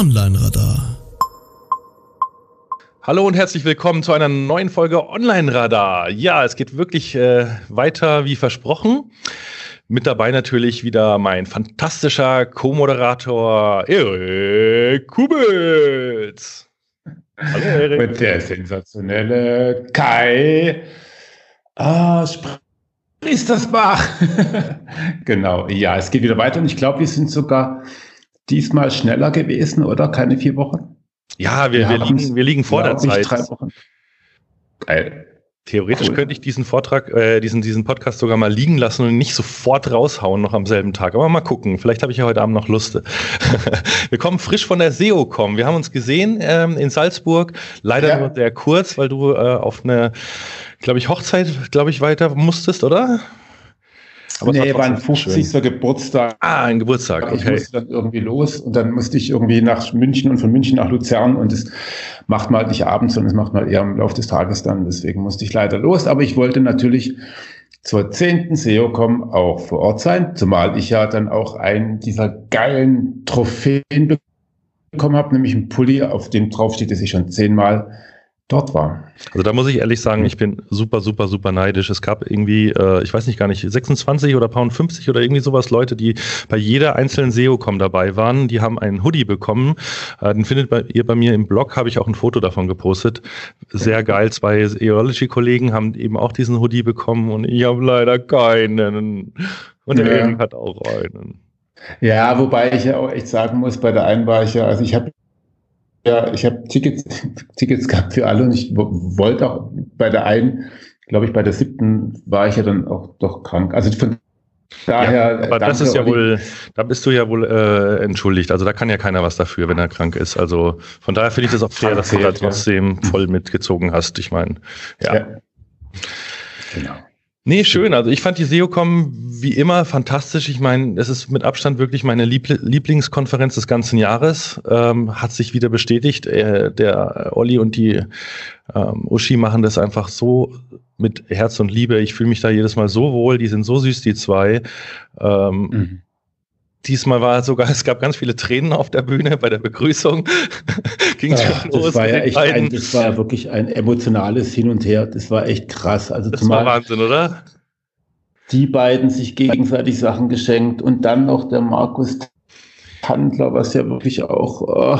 Online-Radar. Hallo und herzlich willkommen zu einer neuen Folge Online-Radar. Ja, es geht wirklich äh, weiter wie versprochen. Mit dabei natürlich wieder mein fantastischer Co-Moderator Erik Kubitz. Hallo Erik. Und der sensationelle Kai. Ah, ist das wahr? genau, ja, es geht wieder weiter und ich glaube, wir sind sogar diesmal schneller gewesen, oder? Keine vier Wochen? Ja, wir, wir, wir liegen, wir liegen vor der Zeit. Drei Wochen. Geil. Theoretisch cool. könnte ich diesen Vortrag, äh, diesen, diesen Podcast sogar mal liegen lassen und nicht sofort raushauen noch am selben Tag. Aber mal gucken. Vielleicht habe ich ja heute Abend noch Lust. wir kommen frisch von der SEO-Com. Wir haben uns gesehen ähm, in Salzburg. Leider ja. nur sehr kurz, weil du äh, auf eine, glaube ich, Hochzeit, glaube ich, weiter musstest, oder? Aber nee, war ein 50. Schön. Geburtstag. Ah, ein Geburtstag, okay. Ich musste dann irgendwie los und dann musste ich irgendwie nach München und von München nach Luzern und das macht man halt nicht abends, sondern das macht man eher im Laufe des Tages dann. Deswegen musste ich leider los. Aber ich wollte natürlich zur zehnten SEOCom auch vor Ort sein, zumal ich ja dann auch einen dieser geilen Trophäen bekommen habe, nämlich einen Pulli, auf dem drauf steht, dass ich schon zehnmal dort war. Also da muss ich ehrlich sagen, ich bin super, super, super neidisch. Es gab irgendwie, äh, ich weiß nicht gar nicht, 26 oder Pound 50 oder irgendwie sowas Leute, die bei jeder einzelnen SEO-Com dabei waren. Die haben einen Hoodie bekommen. Äh, den findet bei, ihr bei mir im Blog, habe ich auch ein Foto davon gepostet. Sehr geil. Zwei Eology-Kollegen haben eben auch diesen Hoodie bekommen und ich habe leider keinen. Und der ja. hat auch einen. Ja, wobei ich ja auch echt sagen muss, bei der einen war ich ja, also ich habe ja, ich habe Tickets, Tickets gehabt für alle und ich wollte auch bei der einen, glaube ich, bei der siebten war ich ja dann auch doch krank. Also von daher. Ja, aber das ist ja wohl, da bist du ja wohl äh, entschuldigt. Also da kann ja keiner was dafür, wenn er krank ist. Also von daher finde ich das auch fair, dass du da trotzdem ja. voll mitgezogen hast. Ich meine, ja. ja. Genau. Nee, schön. Also ich fand die SEOCom wie immer fantastisch. Ich meine, es ist mit Abstand wirklich meine Liebl Lieblingskonferenz des ganzen Jahres. Ähm, hat sich wieder bestätigt. Äh, der Olli und die ähm, Uschi machen das einfach so mit Herz und Liebe. Ich fühle mich da jedes Mal so wohl. Die sind so süß, die zwei. Ähm, mhm. Diesmal war sogar, es gab ganz viele Tränen auf der Bühne bei der Begrüßung. Ging Ach, schon los. Das war ja echt ein, das war wirklich ein emotionales Hin und Her. Das war echt krass. Also das war Wahnsinn, oder? Die beiden sich gegenseitig Sachen geschenkt und dann noch der Markus Handler, was ja wirklich auch. Oh,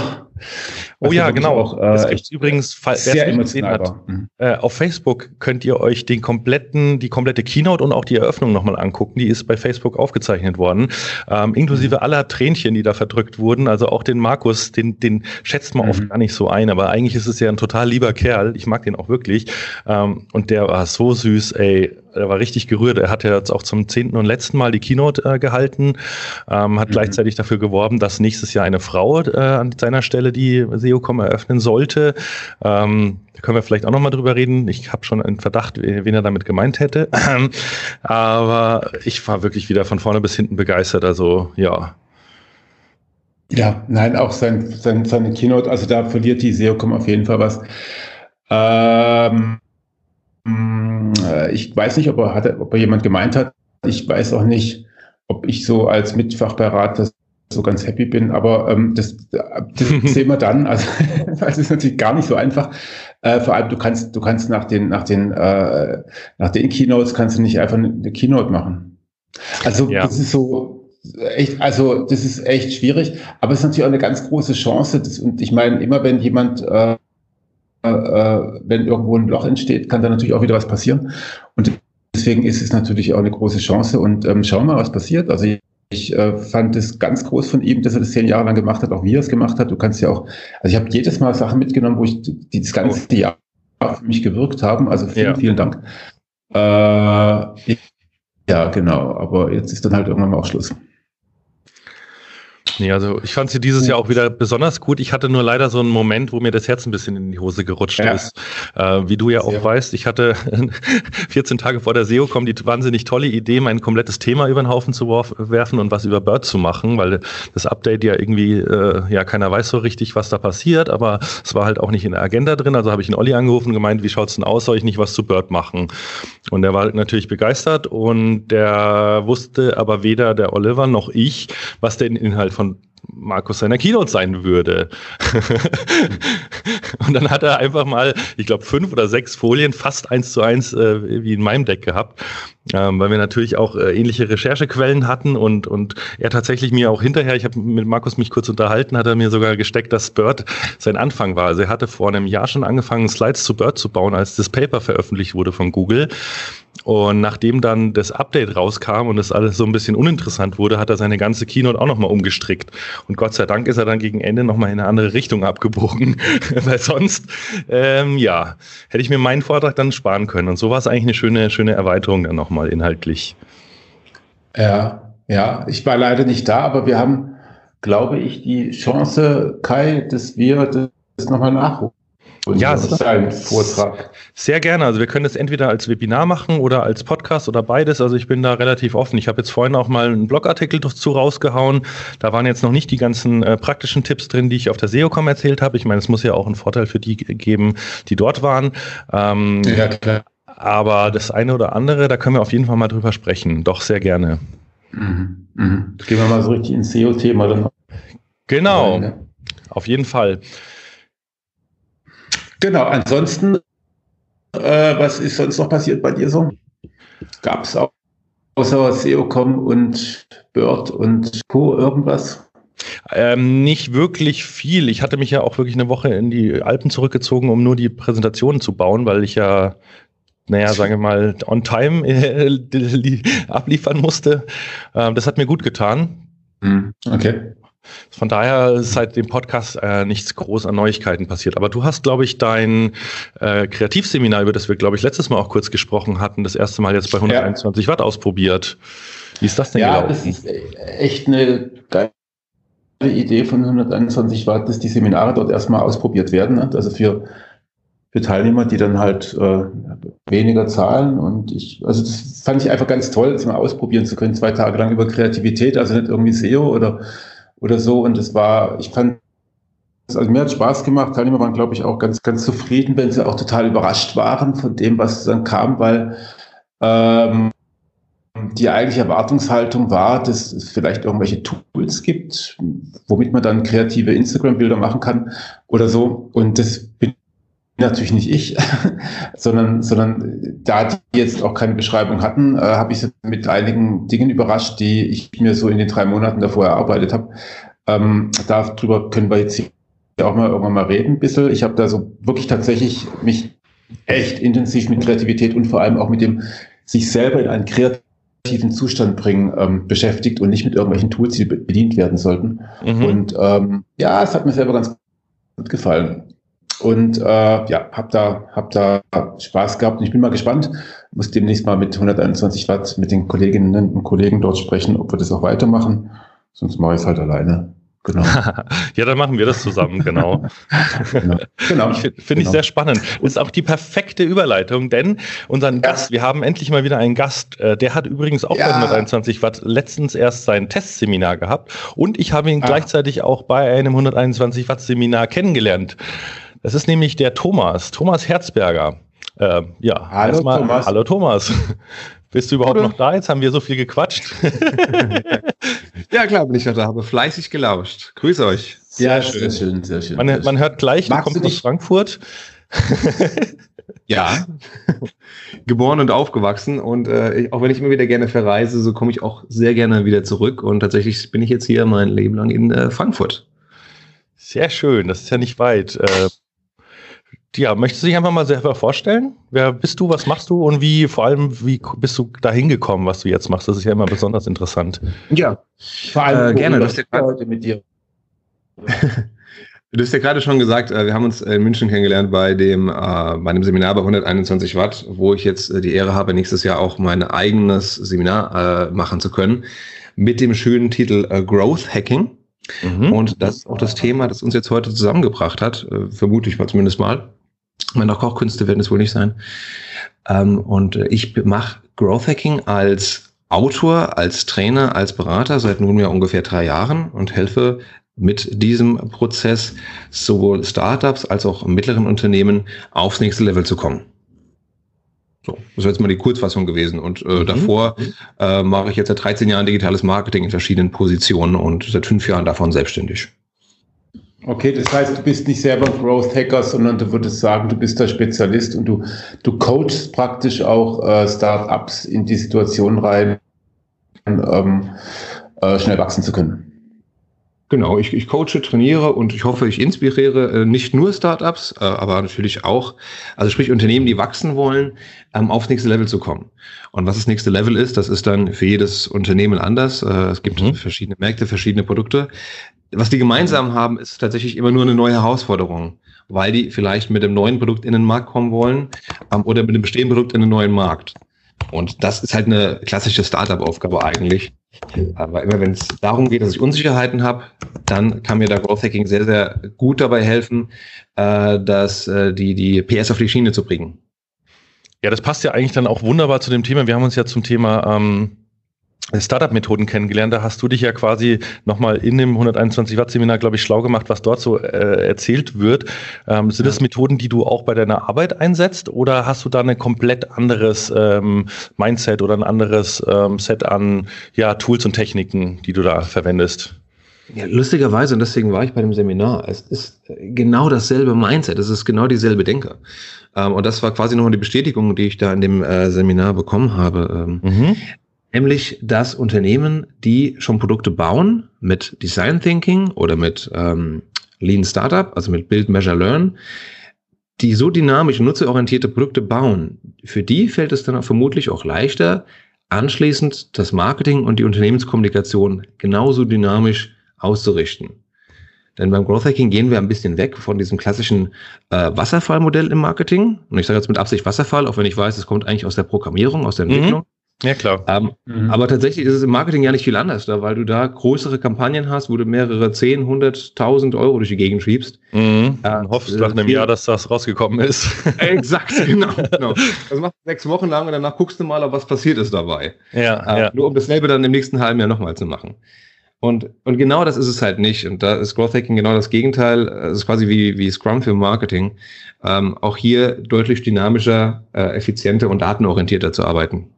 oh ja, genau. Auch, äh, es gibt übrigens, wer es gesehen hat, mhm. äh, auf Facebook könnt ihr euch den kompletten, die komplette Keynote und auch die Eröffnung nochmal angucken. Die ist bei Facebook aufgezeichnet worden, ähm, inklusive mhm. aller Tränchen, die da verdrückt wurden. Also auch den Markus, den, den schätzt man mhm. oft gar nicht so ein, aber eigentlich ist es ja ein total lieber Kerl. Ich mag den auch wirklich. Ähm, und der war so süß, ey er war richtig gerührt. Er hat ja jetzt auch zum zehnten und letzten Mal die Keynote äh, gehalten, ähm, hat mhm. gleichzeitig dafür geworben, dass nächstes Jahr eine Frau äh, an seiner Stelle die SEOCom eröffnen sollte. Ähm, da können wir vielleicht auch nochmal drüber reden. Ich habe schon einen Verdacht, wen er damit gemeint hätte. Aber ich war wirklich wieder von vorne bis hinten begeistert. Also ja. Ja, nein, auch sein, sein, seine Keynote, also da verliert die SEOCom auf jeden Fall was. Ähm, äh, ich weiß nicht, ob er, hatte, ob er jemand gemeint hat. Ich weiß auch nicht, ob ich so als Mitfachberater so ganz happy bin, aber ähm, das, das sehen wir dann. Also das ist natürlich gar nicht so einfach. Äh, vor allem du kannst, du kannst nach den, nach den, äh, nach den Keynotes kannst du nicht einfach eine Keynote machen. Also ja. das ist so echt, also das ist echt schwierig, aber es ist natürlich auch eine ganz große Chance. Das, und ich meine, immer wenn jemand äh, äh, wenn irgendwo ein Loch entsteht, kann da natürlich auch wieder was passieren. Und deswegen ist es natürlich auch eine große Chance. Und ähm, schauen wir mal, was passiert. Also ich, äh, fand es ganz groß von ihm, dass er das zehn Jahre lang gemacht hat, auch wie er es gemacht hat. Du kannst ja auch, also ich habe jedes Mal Sachen mitgenommen, wo ich die, das ganze oh. Jahr für mich gewirkt haben. Also vielen, ja. vielen Dank. Äh, ja, genau. Aber jetzt ist dann halt irgendwann mal auch Schluss. Nee, also ich fand sie dieses Jahr auch wieder besonders gut. Ich hatte nur leider so einen Moment, wo mir das Herz ein bisschen in die Hose gerutscht ja. ist. Äh, wie du ja auch Sehr weißt, ich hatte 14 Tage vor der SEO-Com die wahnsinnig tolle Idee, mein komplettes Thema über den Haufen zu werfen und was über Bird zu machen, weil das Update ja irgendwie, äh, ja, keiner weiß so richtig, was da passiert, aber es war halt auch nicht in der Agenda drin. Also habe ich einen Olli angerufen und gemeint, wie schaut's denn aus, soll ich nicht was zu Bird machen? Und der war natürlich begeistert und der wusste aber weder der Oliver noch ich, was der Inhalt von Markus seiner Keynote sein würde. und dann hat er einfach mal, ich glaube, fünf oder sechs Folien, fast eins zu eins äh, wie in meinem Deck gehabt, ähm, weil wir natürlich auch äh, ähnliche Recherchequellen hatten und, und er tatsächlich mir auch hinterher, ich habe mit Markus mich kurz unterhalten, hat er mir sogar gesteckt, dass Bird sein Anfang war. Also er hatte vor einem Jahr schon angefangen, Slides zu Bird zu bauen, als das Paper veröffentlicht wurde von Google. Und nachdem dann das Update rauskam und das alles so ein bisschen uninteressant wurde, hat er seine ganze Keynote auch nochmal umgestrickt. Und Gott sei Dank ist er dann gegen Ende nochmal in eine andere Richtung abgebogen, weil sonst, ähm, ja, hätte ich mir meinen Vortrag dann sparen können. Und so war es eigentlich eine schöne, schöne Erweiterung dann nochmal inhaltlich. Ja, ja, ich war leider nicht da, aber wir haben, glaube ich, die Chance, Kai, dass wir das nochmal nachholen. Ja, ein Vortrag. Sehr gerne. Also wir können das entweder als Webinar machen oder als Podcast oder beides. Also ich bin da relativ offen. Ich habe jetzt vorhin auch mal einen Blogartikel dazu rausgehauen. Da waren jetzt noch nicht die ganzen äh, praktischen Tipps drin, die ich auf der SEOCom erzählt habe. Ich meine, es muss ja auch einen Vorteil für die geben, die dort waren. Ähm, ja, klar. Aber das eine oder andere, da können wir auf jeden Fall mal drüber sprechen. Doch sehr gerne. Mhm. Mhm. Gehen wir mal so richtig ins SEO-Thema dann. Genau. Auf jeden Fall. Genau, ansonsten, äh, was ist sonst noch passiert bei dir so? Gab es auch außer SEOcom und Bird und Co. irgendwas? Ähm, nicht wirklich viel. Ich hatte mich ja auch wirklich eine Woche in die Alpen zurückgezogen, um nur die Präsentationen zu bauen, weil ich ja, naja, sagen wir mal, on time äh, abliefern musste. Ähm, das hat mir gut getan. Hm, okay. Von daher ist seit dem Podcast äh, nichts groß an Neuigkeiten passiert. Aber du hast, glaube ich, dein äh, Kreativseminar, über das wir, glaube ich, letztes Mal auch kurz gesprochen hatten, das erste Mal jetzt bei 121 ja. Watt ausprobiert. Wie ist das denn ja, gelaufen? Ja, das ist echt eine geile Idee von 121 Watt, dass die Seminare dort erstmal ausprobiert werden. Ne? Also für, für Teilnehmer, die dann halt äh, weniger zahlen. Und ich, also das fand ich einfach ganz toll, das mal ausprobieren zu können, zwei Tage lang über Kreativität, also nicht irgendwie SEO oder oder so. Und es war, ich fand, also mir hat Spaß gemacht. Teilnehmer waren, glaube ich, auch ganz, ganz zufrieden, wenn sie auch total überrascht waren von dem, was dann kam, weil ähm, die eigentliche Erwartungshaltung war, dass es vielleicht irgendwelche Tools gibt, womit man dann kreative Instagram-Bilder machen kann oder so. Und das bin natürlich nicht ich, sondern, sondern da die jetzt auch keine Beschreibung hatten, äh, habe ich sie mit einigen Dingen überrascht, die ich mir so in den drei Monaten davor erarbeitet habe. Ähm, darüber können wir jetzt auch mal irgendwann mal reden, ein bisschen. Ich habe da so wirklich tatsächlich mich echt intensiv mit Kreativität und vor allem auch mit dem sich selber in einen kreativen Zustand bringen ähm, beschäftigt und nicht mit irgendwelchen Tools, die bedient werden sollten. Mhm. Und ähm, ja, es hat mir selber ganz gut gefallen. Und äh, ja, hab da, hab da Spaß gehabt und ich bin mal gespannt. Muss demnächst mal mit 121 Watt mit den Kolleginnen und Kollegen dort sprechen, ob wir das auch weitermachen. Sonst mache ich es halt alleine. Genau. ja, dann machen wir das zusammen, genau. genau. genau. Finde genau. ich sehr spannend. Ist auch die perfekte Überleitung, denn unseren ja. Gast, wir haben endlich mal wieder einen Gast, äh, der hat übrigens auch ja. bei 121 Watt letztens erst sein Testseminar gehabt und ich habe ihn ah. gleichzeitig auch bei einem 121 Watt Seminar kennengelernt. Das ist nämlich der Thomas, Thomas Herzberger. Äh, ja, hallo erstmal, Thomas. Hallo Thomas. Bist du überhaupt hallo. noch da? Jetzt haben wir so viel gequatscht. ja, klar bin ich noch da, habe fleißig gelauscht. Grüß euch. Sehr ja, schön. sehr schön, sehr schön. Man, man hört gleich, Magst du kommst aus Frankfurt. ja, geboren und aufgewachsen und äh, auch wenn ich immer wieder gerne verreise, so komme ich auch sehr gerne wieder zurück und tatsächlich bin ich jetzt hier mein Leben lang in äh, Frankfurt. Sehr schön, das ist ja nicht weit. Äh, ja, möchtest du dich einfach mal selber vorstellen? Wer bist du, was machst du und wie, vor allem, wie bist du dahin gekommen, was du jetzt machst? Das ist ja immer besonders interessant. Ja, vor allem äh, gerne. Du hast ja heute mit dir. du hast ja gerade schon gesagt, äh, wir haben uns in München kennengelernt bei dem, äh, bei dem Seminar bei 121 Watt, wo ich jetzt äh, die Ehre habe, nächstes Jahr auch mein eigenes Seminar machen zu können mit dem schönen Titel Growth Hacking. Mhm. Und das ist auch das Thema, das uns jetzt heute zusammengebracht hat, vermute ich mal zumindest mal. Meine Kochkünste werden es wohl nicht sein. Ähm, und ich mache Growth Hacking als Autor, als Trainer, als Berater seit nunmehr ungefähr drei Jahren und helfe mit diesem Prozess sowohl Startups als auch mittleren Unternehmen aufs nächste Level zu kommen. So, das wäre jetzt mal die Kurzfassung gewesen. Und äh, mhm. davor äh, mache ich jetzt seit 13 Jahren digitales Marketing in verschiedenen Positionen und seit fünf Jahren davon selbstständig. Okay, das heißt, du bist nicht selber ein Growth Hacker, sondern du würdest sagen, du bist der Spezialist und du, du coachst praktisch auch äh, Startups in die Situation rein, ähm, äh, schnell wachsen zu können. Genau, ich, ich coache, trainiere und ich hoffe, ich inspiriere äh, nicht nur Startups, äh, aber natürlich auch, also sprich Unternehmen, die wachsen wollen, ähm, aufs nächste Level zu kommen. Und was das nächste Level ist, das ist dann für jedes Unternehmen anders. Äh, es gibt mhm. verschiedene Märkte, verschiedene Produkte. Was die gemeinsam haben, ist tatsächlich immer nur eine neue Herausforderung, weil die vielleicht mit dem neuen Produkt in den Markt kommen wollen ähm, oder mit dem bestehenden Produkt in den neuen Markt. Und das ist halt eine klassische Startup-Aufgabe eigentlich. Aber immer wenn es darum geht, dass ich Unsicherheiten habe, dann kann mir da Growth Hacking sehr, sehr gut dabei helfen, äh, dass äh, die, die PS auf die Schiene zu bringen. Ja, das passt ja eigentlich dann auch wunderbar zu dem Thema. Wir haben uns ja zum Thema ähm, Startup-Methoden kennengelernt. Da hast du dich ja quasi nochmal in dem 121 Watt Seminar, glaube ich, schlau gemacht, was dort so äh, erzählt wird. Ähm, sind ja. das Methoden, die du auch bei deiner Arbeit einsetzt oder hast du da ein komplett anderes ähm, Mindset oder ein anderes ähm, Set an ja, Tools und Techniken, die du da verwendest? Ja, lustigerweise, und deswegen war ich bei dem Seminar, es ist genau dasselbe Mindset, es ist genau dieselbe Denke. Ähm, und das war quasi nochmal die Bestätigung, die ich da in dem äh, Seminar bekommen habe. Ähm, mhm. Nämlich, dass Unternehmen, die schon Produkte bauen mit Design Thinking oder mit ähm, Lean Startup, also mit Build, Measure, Learn, die so dynamisch und nutzerorientierte Produkte bauen, für die fällt es dann auch vermutlich auch leichter, anschließend das Marketing und die Unternehmenskommunikation genauso dynamisch auszurichten. Denn beim Growth Hacking gehen wir ein bisschen weg von diesem klassischen äh, Wasserfallmodell im Marketing. Und ich sage jetzt mit Absicht Wasserfall, auch wenn ich weiß, es kommt eigentlich aus der Programmierung, aus der mhm. Entwicklung. Mhm. Ja, klar. Ähm, mhm. Aber tatsächlich ist es im Marketing ja nicht viel anders, da, weil du da größere Kampagnen hast, wo du mehrere 10, 100.000 Euro durch die Gegend schiebst. Mhm. Äh, hoffst nach einem Jahr, dass das rausgekommen ist. Exakt, genau. genau. Das machst du sechs Wochen lang und danach guckst du mal, was passiert ist dabei. Ja, äh, ja. Nur um dasselbe dann im nächsten halben Jahr nochmal zu machen. Und, und genau das ist es halt nicht. Und da ist Growth Hacking genau das Gegenteil. Es ist quasi wie, wie Scrum für Marketing. Ähm, auch hier deutlich dynamischer, äh, effizienter und datenorientierter zu arbeiten.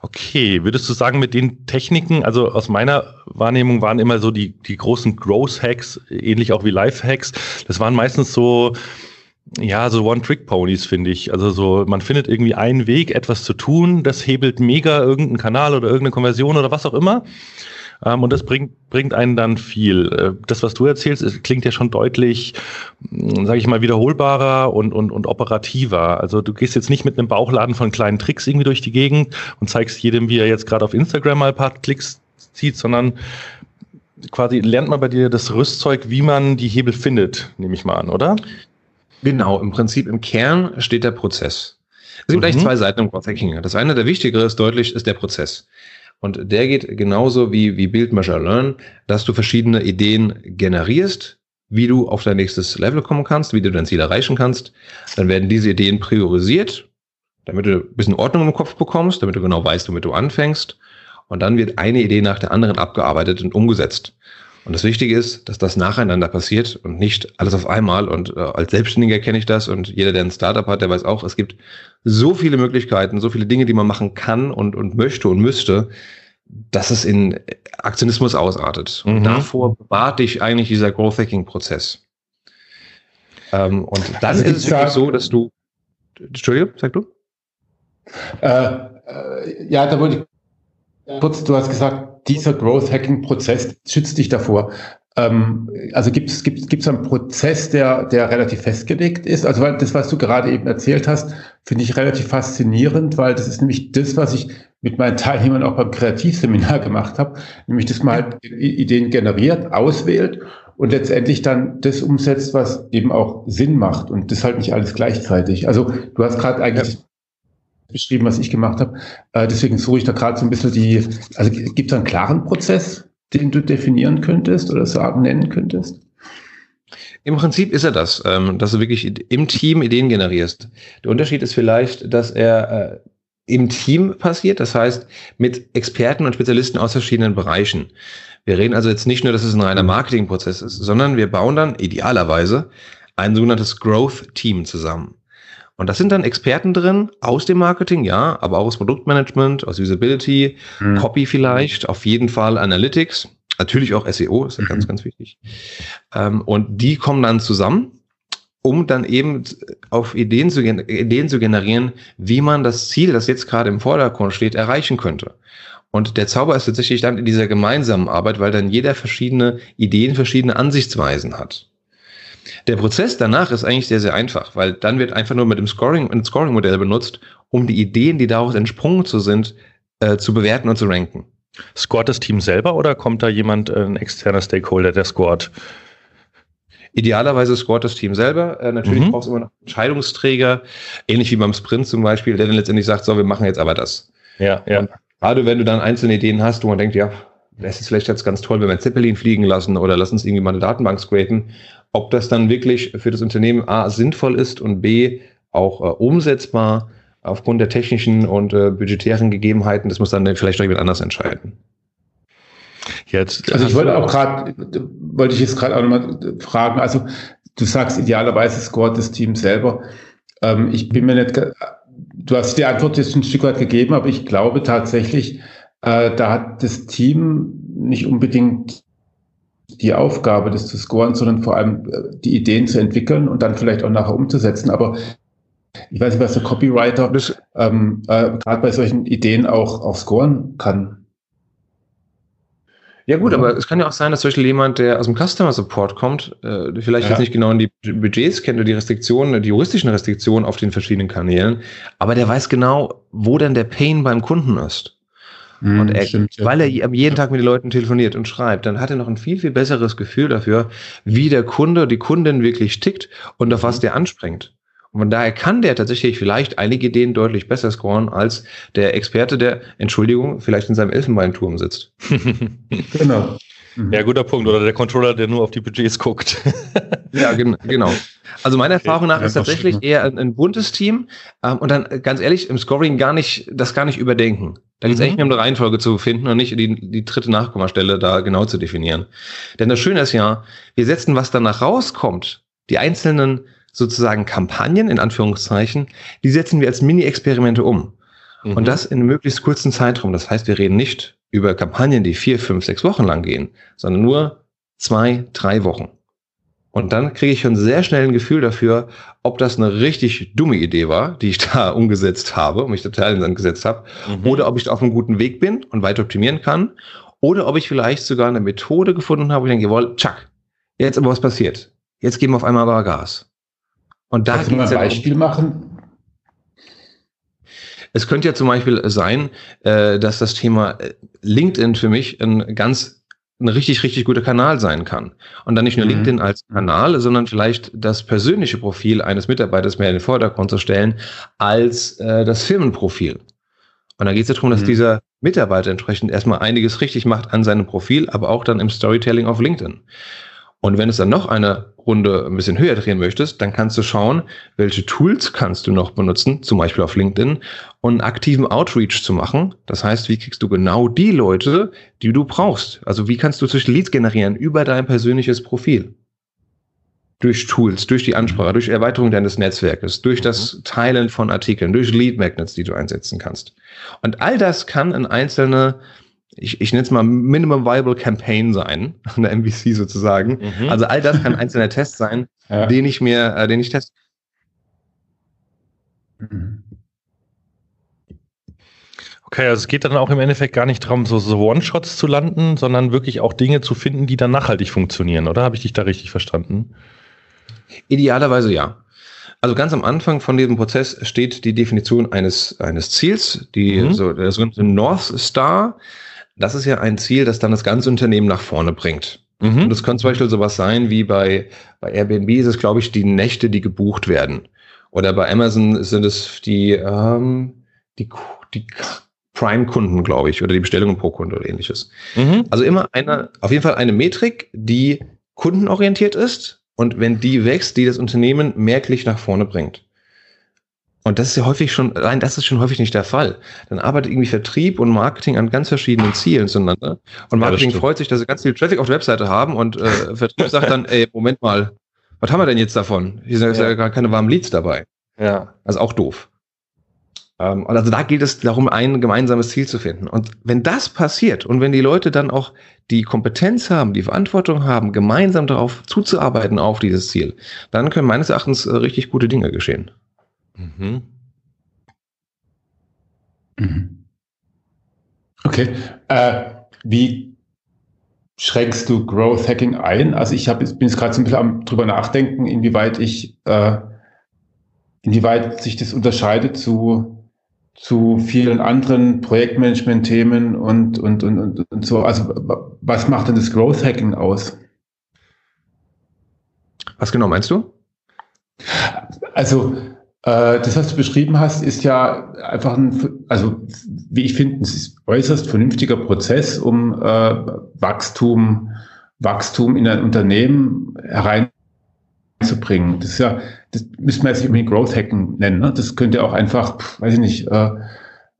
Okay, würdest du sagen, mit den Techniken, also aus meiner Wahrnehmung waren immer so die, die großen Growth-Hacks, ähnlich auch wie Life-Hacks, das waren meistens so, ja, so One-Trick-Ponys, finde ich. Also so, man findet irgendwie einen Weg, etwas zu tun, das hebelt mega irgendeinen Kanal oder irgendeine Konversion oder was auch immer. Ähm, und das bringt, bringt einen dann viel. Äh, das, was du erzählst, klingt ja schon deutlich, hm, sage ich mal, wiederholbarer und, und, und operativer. Also du gehst jetzt nicht mit einem Bauchladen von kleinen Tricks irgendwie durch die Gegend und zeigst jedem, wie er jetzt gerade auf Instagram mal ein paar Klicks zieht, sondern quasi lernt man bei dir das Rüstzeug, wie man die Hebel findet, nehme ich mal an, oder? Genau, im Prinzip im Kern steht der Prozess. Es gibt mhm. eigentlich zwei Seiten im Growth Hacking. Das eine, der wichtigere ist deutlich, ist der Prozess. Und der geht genauso wie, wie Build, Measure, Learn, dass du verschiedene Ideen generierst, wie du auf dein nächstes Level kommen kannst, wie du dein Ziel erreichen kannst. Dann werden diese Ideen priorisiert, damit du ein bisschen Ordnung im Kopf bekommst, damit du genau weißt, womit du anfängst. Und dann wird eine Idee nach der anderen abgearbeitet und umgesetzt. Und das Wichtige ist, dass das nacheinander passiert und nicht alles auf einmal. Und äh, als Selbstständiger kenne ich das und jeder, der ein Startup hat, der weiß auch, es gibt so viele Möglichkeiten, so viele Dinge, die man machen kann und, und möchte und müsste, dass es in Aktionismus ausartet. Und mhm. davor bewahrt dich eigentlich dieser Growth Hacking Prozess. Ähm, und dann also ist es wirklich so, dass du, Entschuldigung, sag du? Äh, äh, ja, da wollte ich kurz, du hast gesagt, dieser Growth Hacking Prozess schützt dich davor. Ähm, also gibt es gibt, gibt's einen Prozess, der, der relativ festgelegt ist? Also weil das, was du gerade eben erzählt hast, finde ich relativ faszinierend, weil das ist nämlich das, was ich mit meinen Teilnehmern auch beim Kreativseminar gemacht habe, nämlich dass man halt Ideen generiert, auswählt und letztendlich dann das umsetzt, was eben auch Sinn macht und das halt nicht alles gleichzeitig. Also du hast gerade eigentlich beschrieben, was ich gemacht habe. Äh, deswegen suche ich da gerade so ein bisschen die, also gibt es einen klaren Prozess, den du definieren könntest oder sagen, nennen könntest? Im Prinzip ist er das, ähm, dass du wirklich im Team Ideen generierst. Der Unterschied ist vielleicht, dass er äh, im Team passiert, das heißt mit Experten und Spezialisten aus verschiedenen Bereichen. Wir reden also jetzt nicht nur, dass es ein reiner Marketingprozess ist, sondern wir bauen dann idealerweise ein sogenanntes Growth Team zusammen. Und das sind dann Experten drin aus dem Marketing, ja, aber auch aus Produktmanagement, aus Usability, mhm. Copy vielleicht, auf jeden Fall Analytics, natürlich auch SEO, ist ja mhm. ganz, ganz wichtig. Ähm, und die kommen dann zusammen um dann eben auf Ideen zu, Ideen zu generieren, wie man das Ziel, das jetzt gerade im Vordergrund steht, erreichen könnte. Und der Zauber ist tatsächlich dann in dieser gemeinsamen Arbeit, weil dann jeder verschiedene Ideen, verschiedene Ansichtsweisen hat. Der Prozess danach ist eigentlich sehr, sehr einfach, weil dann wird einfach nur mit dem Scoring, ein Scoring-Modell benutzt, um die Ideen, die daraus entsprungen zu sind, äh, zu bewerten und zu ranken. Scoret das Team selber oder kommt da jemand, äh, ein externer Stakeholder, der scoret? Idealerweise scoret das Team selber. Äh, natürlich mhm. brauchst du immer noch Entscheidungsträger, ähnlich wie beim Sprint zum Beispiel, der dann letztendlich sagt, so, wir machen jetzt aber das. Ja, ja. Und gerade wenn du dann einzelne Ideen hast, wo man denkt, ja, das ist vielleicht jetzt ganz toll, wenn wir Zeppelin fliegen lassen oder lass uns irgendwie mal eine Datenbank scrapen, ob das dann wirklich für das Unternehmen A sinnvoll ist und B auch äh, umsetzbar aufgrund der technischen und äh, budgetären Gegebenheiten, das muss dann vielleicht auch jemand anders entscheiden. Jetzt, also ich wollte auch gerade, wollte ich jetzt gerade auch nochmal fragen, also du sagst idealerweise scoret das Team selber. Ähm, ich bin mir nicht, du hast die Antwort jetzt ein Stück weit gegeben, aber ich glaube tatsächlich, äh, da hat das Team nicht unbedingt die Aufgabe, das zu scoren, sondern vor allem äh, die Ideen zu entwickeln und dann vielleicht auch nachher umzusetzen. Aber ich weiß nicht, was der Copywriter ähm, äh, gerade bei solchen Ideen auch, auch scoren kann. Ja gut, aber es kann ja auch sein, dass zum Beispiel jemand, der aus dem Customer Support kommt, äh, vielleicht ja. jetzt nicht genau in die Budgets kennt oder die Restriktionen, die juristischen Restriktionen auf den verschiedenen Kanälen, aber der weiß genau, wo denn der Pain beim Kunden ist. Mm, und er, stimmt, weil er jeden Tag mit den Leuten telefoniert und schreibt, dann hat er noch ein viel, viel besseres Gefühl dafür, wie der Kunde, die Kundin wirklich tickt und auf was mhm. der anspringt. Und von daher kann der tatsächlich vielleicht einige Ideen deutlich besser scoren als der Experte, der, Entschuldigung, vielleicht in seinem Elfenbeinturm sitzt. genau. Mhm. Ja, guter Punkt. Oder der Controller, der nur auf die Budgets guckt. ja, gen genau. Also meiner Erfahrung nach ist tatsächlich eher ein, ein buntes Team ähm, und dann ganz ehrlich im Scoring gar nicht, das gar nicht überdenken. Da geht es mhm. echt nur um eine Reihenfolge zu finden und nicht die, die dritte Nachkommastelle da genau zu definieren. Denn das Schöne ist ja, wir setzen, was danach rauskommt, die einzelnen sozusagen Kampagnen, in Anführungszeichen, die setzen wir als Mini-Experimente um. Mhm. Und das in einem möglichst kurzen Zeitraum. Das heißt, wir reden nicht über Kampagnen, die vier, fünf, sechs Wochen lang gehen, sondern nur zwei, drei Wochen. Und dann kriege ich schon sehr schnell ein Gefühl dafür, ob das eine richtig dumme Idee war, die ich da umgesetzt habe und mich total in den Sand gesetzt habe, mhm. oder ob ich auf einem guten Weg bin und weiter optimieren kann, oder ob ich vielleicht sogar eine Methode gefunden habe, wo ich denke, jawohl, tschack, jetzt aber was passiert. Jetzt geben wir auf einmal aber Gas. Und da Kannst du mal ein Beispiel um, machen? Es könnte ja zum Beispiel sein, äh, dass das Thema äh, LinkedIn für mich ein ganz ein richtig, richtig guter Kanal sein kann. Und dann nicht nur mhm. LinkedIn als Kanal, sondern vielleicht das persönliche Profil eines Mitarbeiters mehr in den Vordergrund zu stellen als äh, das Firmenprofil. Und da geht es ja darum, dass mhm. dieser Mitarbeiter entsprechend erstmal einiges richtig macht an seinem Profil, aber auch dann im Storytelling auf LinkedIn. Und wenn es dann noch eine Runde ein bisschen höher drehen möchtest, dann kannst du schauen, welche Tools kannst du noch benutzen, zum Beispiel auf LinkedIn, um einen aktiven Outreach zu machen. Das heißt, wie kriegst du genau die Leute, die du brauchst? Also wie kannst du zwischen Leads generieren über dein persönliches Profil? Durch Tools, durch die Ansprache, durch Erweiterung deines Netzwerkes, durch das mhm. Teilen von Artikeln, durch Lead Magnets, die du einsetzen kannst. Und all das kann ein einzelne ich, ich nenne es mal Minimum Viable Campaign sein, an der MVC sozusagen. Mhm. Also all das kann ein einzelner Test sein, ja. den ich mir, äh, den ich teste. Mhm. Okay, also es geht dann auch im Endeffekt gar nicht darum, so, so One-Shots zu landen, sondern wirklich auch Dinge zu finden, die dann nachhaltig funktionieren, oder? Habe ich dich da richtig verstanden? Idealerweise ja. Also ganz am Anfang von diesem Prozess steht die Definition eines, eines Ziels, die mhm. so, der sogenannte North Star. Das ist ja ein Ziel, das dann das ganze Unternehmen nach vorne bringt. Mhm. Und das kann zum Beispiel sowas sein wie bei, bei Airbnb ist es, glaube ich, die Nächte, die gebucht werden. Oder bei Amazon sind es die, ähm, die, die Prime-Kunden, glaube ich, oder die Bestellungen pro Kunde oder ähnliches. Mhm. Also immer eine, auf jeden Fall eine Metrik, die kundenorientiert ist und wenn die wächst, die das Unternehmen merklich nach vorne bringt. Und das ist ja häufig schon, nein, das ist schon häufig nicht der Fall. Dann arbeitet irgendwie Vertrieb und Marketing an ganz verschiedenen Zielen zueinander. Und Marketing ja, freut sich, dass sie ganz viel Traffic auf der Webseite haben und äh, Vertrieb sagt dann, ey, Moment mal, was haben wir denn jetzt davon? Hier sind ja, ja gar keine warmen Leads dabei. Ja, also auch doof. Ähm, also da geht es darum, ein gemeinsames Ziel zu finden. Und wenn das passiert und wenn die Leute dann auch die Kompetenz haben, die Verantwortung haben, gemeinsam darauf zuzuarbeiten auf dieses Ziel, dann können meines Erachtens äh, richtig gute Dinge geschehen. Mhm. Mhm. Okay. Äh, wie schränkst du Growth Hacking ein? Also ich hab, bin jetzt gerade so ein bisschen am drüber nachdenken, inwieweit ich, äh, inwieweit sich das unterscheidet zu zu vielen anderen Projektmanagement-Themen und, und, und, und, und so. Also was macht denn das Growth Hacking aus? Was genau meinst du? Also das, was du beschrieben hast, ist ja einfach ein, also wie ich finde, es ist äußerst vernünftiger Prozess, um äh, Wachstum, Wachstum in ein Unternehmen hereinzubringen. Das ist ja, das müssen wir jetzt nicht unbedingt Growth Hacken nennen. Ne? Das könnte auch einfach, weiß ich nicht, äh,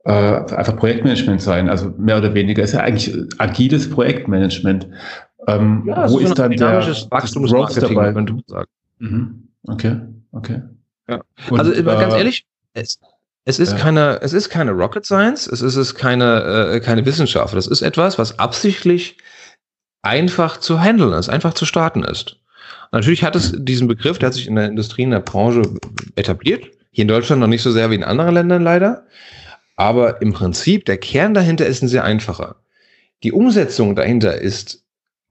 äh, einfach Projektmanagement sein. Also mehr oder weniger ist ja eigentlich agiles Projektmanagement. Ähm, ja, wo ist dann der Growth dabei? Wenn du sagst. Mhm. Okay, okay. Ja. Und, also ganz äh, ehrlich, es, es ist ja. keine, es ist keine Rocket Science, es ist, es keine, äh, keine Wissenschaft. Das ist etwas, was absichtlich einfach zu handeln ist, einfach zu starten ist. Natürlich hat es diesen Begriff, der hat sich in der Industrie, in der Branche etabliert. Hier in Deutschland noch nicht so sehr wie in anderen Ländern leider. Aber im Prinzip, der Kern dahinter ist ein sehr einfacher. Die Umsetzung dahinter ist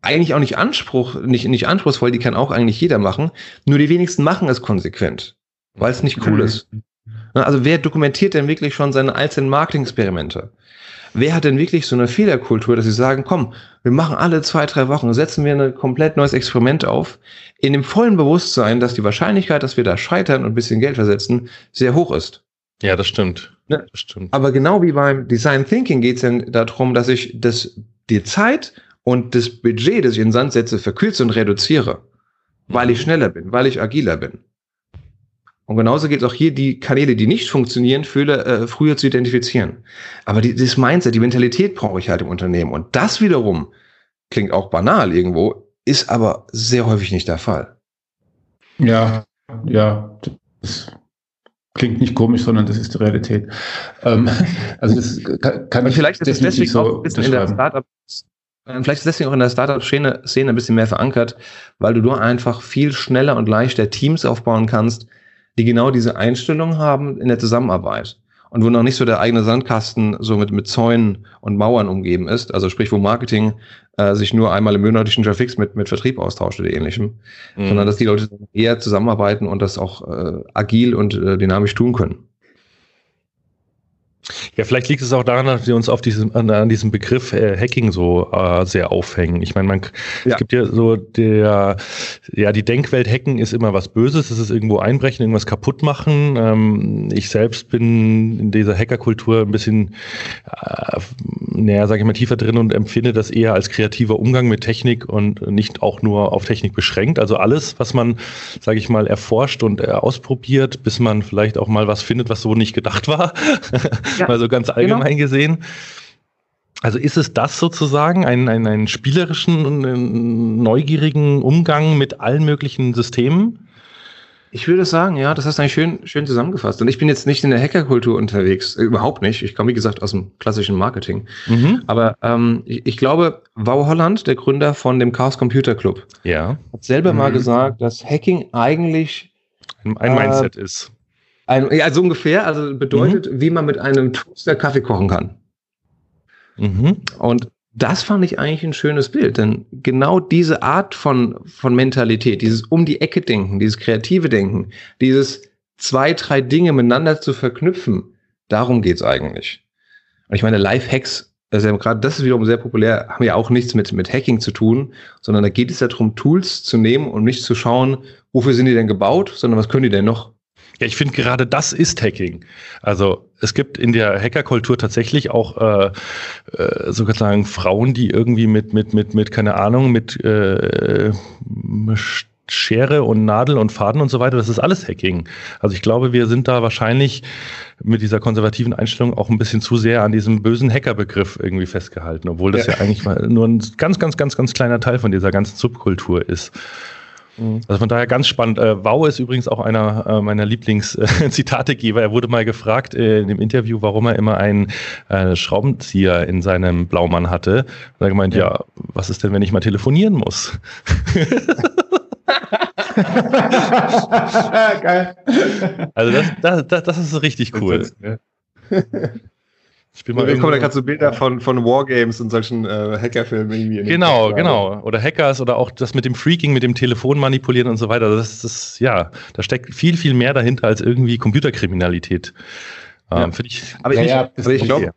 eigentlich auch nicht Anspruch, nicht, nicht anspruchsvoll, die kann auch eigentlich jeder machen. Nur die wenigsten machen es konsequent, weil es nicht cool mhm. ist. Also wer dokumentiert denn wirklich schon seine einzelnen Marketing-Experimente? wer hat denn wirklich so eine Fehlerkultur, dass sie sagen, komm, wir machen alle zwei, drei Wochen, setzen wir ein komplett neues Experiment auf, in dem vollen Bewusstsein, dass die Wahrscheinlichkeit, dass wir da scheitern und ein bisschen Geld versetzen, sehr hoch ist. Ja, das stimmt. Ne? Das stimmt. Aber genau wie beim Design Thinking geht es dann darum, dass ich das, die Zeit und das Budget, das ich in den Sand setze, verkürze und reduziere. Weil ich mhm. schneller bin, weil ich agiler bin. Und genauso geht es auch hier, die Kanäle, die nicht funktionieren, früher, äh, früher zu identifizieren. Aber die, das Mindset, die Mentalität brauche ich halt im Unternehmen. Und das wiederum klingt auch banal irgendwo, ist aber sehr häufig nicht der Fall. Ja, ja, das klingt nicht komisch, sondern das ist die Realität. Ähm, also das kann, kann ich vielleicht ist es deswegen so auch in der Startup äh, Vielleicht ist deswegen auch in der Startup-Szene ein bisschen mehr verankert, weil du nur einfach viel schneller und leichter Teams aufbauen kannst, die genau diese Einstellung haben in der Zusammenarbeit. Und wo noch nicht so der eigene Sandkasten so mit, mit Zäunen und Mauern umgeben ist, also sprich, wo Marketing äh, sich nur einmal im monatlichen Fix mit, mit Vertrieb austauscht oder ähnlichem, mhm. sondern dass die Leute eher zusammenarbeiten und das auch äh, agil und äh, dynamisch tun können. Ja, vielleicht liegt es auch daran, dass wir uns auf diesem, an, an diesem Begriff äh, Hacking so äh, sehr aufhängen. Ich meine, man ja. es gibt ja so der, ja, die Denkwelt Hacken ist immer was Böses, es ist irgendwo einbrechen, irgendwas kaputt machen. Ähm, ich selbst bin in dieser Hackerkultur ein bisschen, äh, naja, sage ich mal, tiefer drin und empfinde das eher als kreativer Umgang mit Technik und nicht auch nur auf Technik beschränkt. Also alles, was man, sage ich mal, erforscht und äh, ausprobiert, bis man vielleicht auch mal was findet, was so nicht gedacht war. ja, mal so ganz genau. allgemein genau. gesehen. Also ist es das sozusagen, einen, einen, einen spielerischen, neugierigen Umgang mit allen möglichen Systemen? Ich würde sagen, ja, das hast du eigentlich schön, schön zusammengefasst. Und ich bin jetzt nicht in der Hackerkultur unterwegs, äh, überhaupt nicht. Ich komme, wie gesagt, aus dem klassischen Marketing. Mhm. Aber ähm, ich, ich, glaube, Wow Holland, der Gründer von dem Chaos Computer Club, ja. hat selber mhm. mal gesagt, dass Hacking eigentlich ein, ein Mindset äh, ist. Ein, ja, so ungefähr, also bedeutet, mhm. wie man mit einem Toaster Kaffee kochen kann. Mhm. Und das fand ich eigentlich ein schönes Bild, denn genau diese Art von, von Mentalität, dieses um die Ecke denken, dieses kreative Denken, dieses zwei, drei Dinge miteinander zu verknüpfen, darum geht's eigentlich. Und ich meine, Live-Hacks, also gerade das ist wiederum sehr populär, haben ja auch nichts mit, mit Hacking zu tun, sondern da geht es ja darum, Tools zu nehmen und nicht zu schauen, wofür sind die denn gebaut, sondern was können die denn noch? Ja, ich finde gerade das ist Hacking. Also es gibt in der Hackerkultur tatsächlich auch äh, äh, sozusagen Frauen, die irgendwie mit mit mit mit keine Ahnung mit äh, Schere und Nadel und Faden und so weiter, das ist alles Hacking. Also ich glaube, wir sind da wahrscheinlich mit dieser konservativen Einstellung auch ein bisschen zu sehr an diesem bösen Hackerbegriff irgendwie festgehalten, obwohl das ja, ja eigentlich mal nur ein ganz, ganz, ganz, ganz kleiner Teil von dieser ganzen Subkultur ist. Mhm. Also von daher ganz spannend. Äh, wow ist übrigens auch einer äh, meiner Lieblings-Zitategeber. er wurde mal gefragt äh, in dem Interview, warum er immer einen äh, Schraubenzieher in seinem Blaumann hatte. Und er hat gemeint, ja. ja, was ist denn, wenn ich mal telefonieren muss? Geil. Also das, das, das, das ist richtig cool. Ich bin mal ja, komm, da kannst du Bilder von, von Wargames und solchen äh, Hackerfilmen irgendwie. Genau, genau. Oder Hackers oder auch das mit dem Freaking, mit dem Telefon manipulieren und so weiter. Das ist, ja, da steckt viel, viel mehr dahinter als irgendwie Computerkriminalität. Ähm, ja. ich, aber ich, ja, also ich glaube,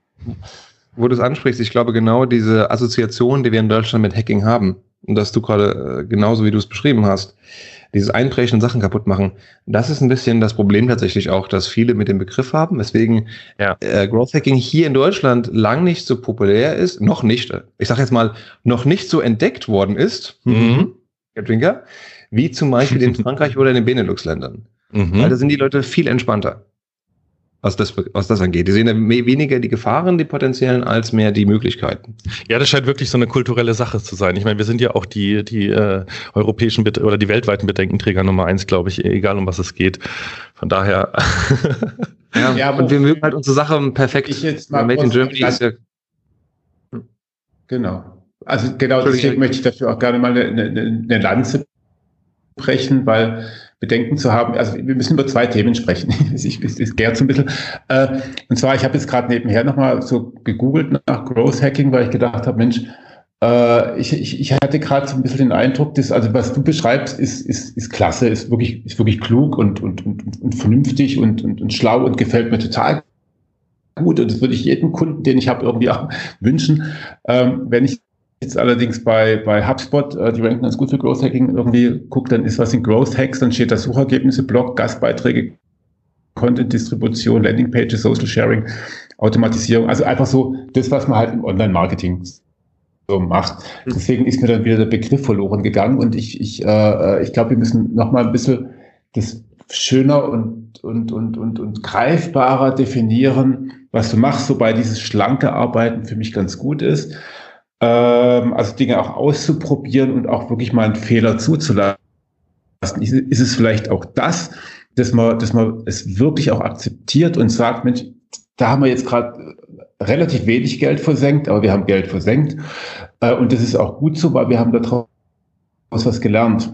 wo du es ansprichst, ich glaube genau diese Assoziation, die wir in Deutschland mit Hacking haben, und dass du gerade äh, genauso wie du es beschrieben hast, dieses Einbrechen und Sachen kaputt machen, das ist ein bisschen das Problem tatsächlich auch, dass viele mit dem Begriff haben, weswegen ja. äh, Growth Hacking hier in Deutschland lang nicht so populär ist, noch nicht, ich sage jetzt mal, noch nicht so entdeckt worden ist, mhm. Trinker, wie zum Beispiel in Frankreich oder in den Benelux-Ländern. Mhm. Weil da sind die Leute viel entspannter was das, was das angeht. Die sehen ja weniger die Gefahren, die potenziellen, als mehr die Möglichkeiten. Ja, das scheint wirklich so eine kulturelle Sache zu sein. Ich meine, wir sind ja auch die, die äh, europäischen Bet oder die weltweiten Bedenkenträger Nummer eins, glaube ich, egal um was es geht. Von daher. ja, ja und wir mögen halt unsere Sache perfekt. Ich jetzt mal Made in Germany ist ja. Genau. Also genau deswegen möchte ich dafür auch gerne mal eine, eine, eine Lanze brechen, weil Bedenken zu haben. Also wir müssen über zwei Themen sprechen. ich, ich gärt so ein bisschen. Äh, und zwar, ich habe jetzt gerade nebenher nochmal so gegoogelt nach Growth Hacking, weil ich gedacht habe, Mensch, äh, ich, ich, ich hatte gerade so ein bisschen den Eindruck, dass, also was du beschreibst, ist, ist, ist klasse, ist wirklich, ist wirklich klug und, und, und, und vernünftig und, und, und schlau und gefällt mir total gut. Und das würde ich jedem Kunden, den ich habe, irgendwie auch wünschen. Ähm, wenn ich jetzt allerdings bei, bei HubSpot, äh, die ranken ganz gut für Growth Hacking, irgendwie guckt, dann ist was in Growth Hacks, dann steht da Suchergebnisse, Blog, Gastbeiträge, Content-Distribution, Landingpages, Social Sharing, Automatisierung, also einfach so das, was man halt im Online-Marketing so macht. Mhm. Deswegen ist mir dann wieder der Begriff verloren gegangen und ich, ich, äh, ich glaube, wir müssen noch mal ein bisschen das schöner und, und, und, und, und greifbarer definieren, was du machst, wobei dieses schlanke Arbeiten für mich ganz gut ist ähm, also Dinge auch auszuprobieren und auch wirklich mal einen Fehler zuzulassen. Ist, ist es vielleicht auch das, dass man, dass man es wirklich auch akzeptiert und sagt, Mensch, da haben wir jetzt gerade relativ wenig Geld versenkt, aber wir haben Geld versenkt. Äh, und das ist auch gut so, weil wir haben daraus was gelernt.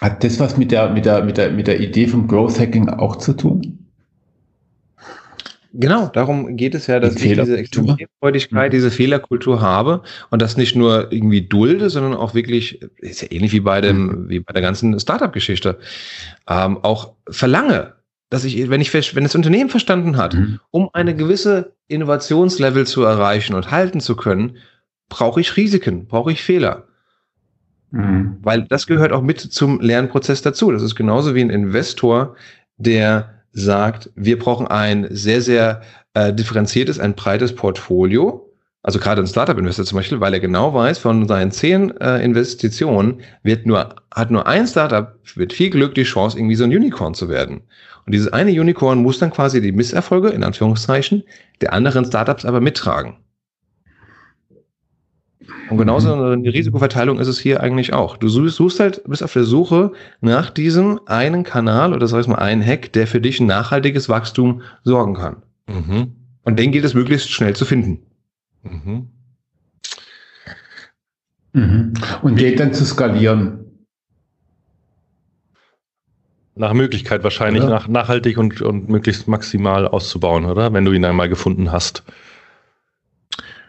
Hat das was mit der, mit der, mit der, mit der Idee vom Growth Hacking auch zu tun? Genau, darum geht es ja, dass die ich diese Extremfreudigkeit, mhm. diese Fehlerkultur habe und das nicht nur irgendwie dulde, sondern auch wirklich, ist ja ähnlich wie bei dem, mhm. wie bei der ganzen Startup-Geschichte, ähm, auch verlange, dass ich, wenn ich, wenn das Unternehmen verstanden hat, mhm. um eine gewisse Innovationslevel zu erreichen und halten zu können, brauche ich Risiken, brauche ich Fehler. Mhm. Weil das gehört auch mit zum Lernprozess dazu. Das ist genauso wie ein Investor, der sagt, wir brauchen ein sehr, sehr äh, differenziertes, ein breites Portfolio. Also gerade ein Startup-Investor zum Beispiel, weil er genau weiß, von seinen zehn äh, Investitionen wird nur, hat nur ein Startup mit viel Glück die Chance, irgendwie so ein Unicorn zu werden. Und dieses eine Unicorn muss dann quasi die Misserfolge, in Anführungszeichen, der anderen Startups aber mittragen. Und genauso mhm. eine Risikoverteilung ist es hier eigentlich auch. Du suchst halt, bist auf der Suche nach diesem einen Kanal oder sag ich mal einen Hack, der für dich ein nachhaltiges Wachstum sorgen kann. Mhm. Und den gilt es möglichst schnell zu finden. Mhm. Mhm. Und geht dann zu skalieren. Nach Möglichkeit wahrscheinlich, nach, nachhaltig und, und möglichst maximal auszubauen, oder? Wenn du ihn einmal gefunden hast.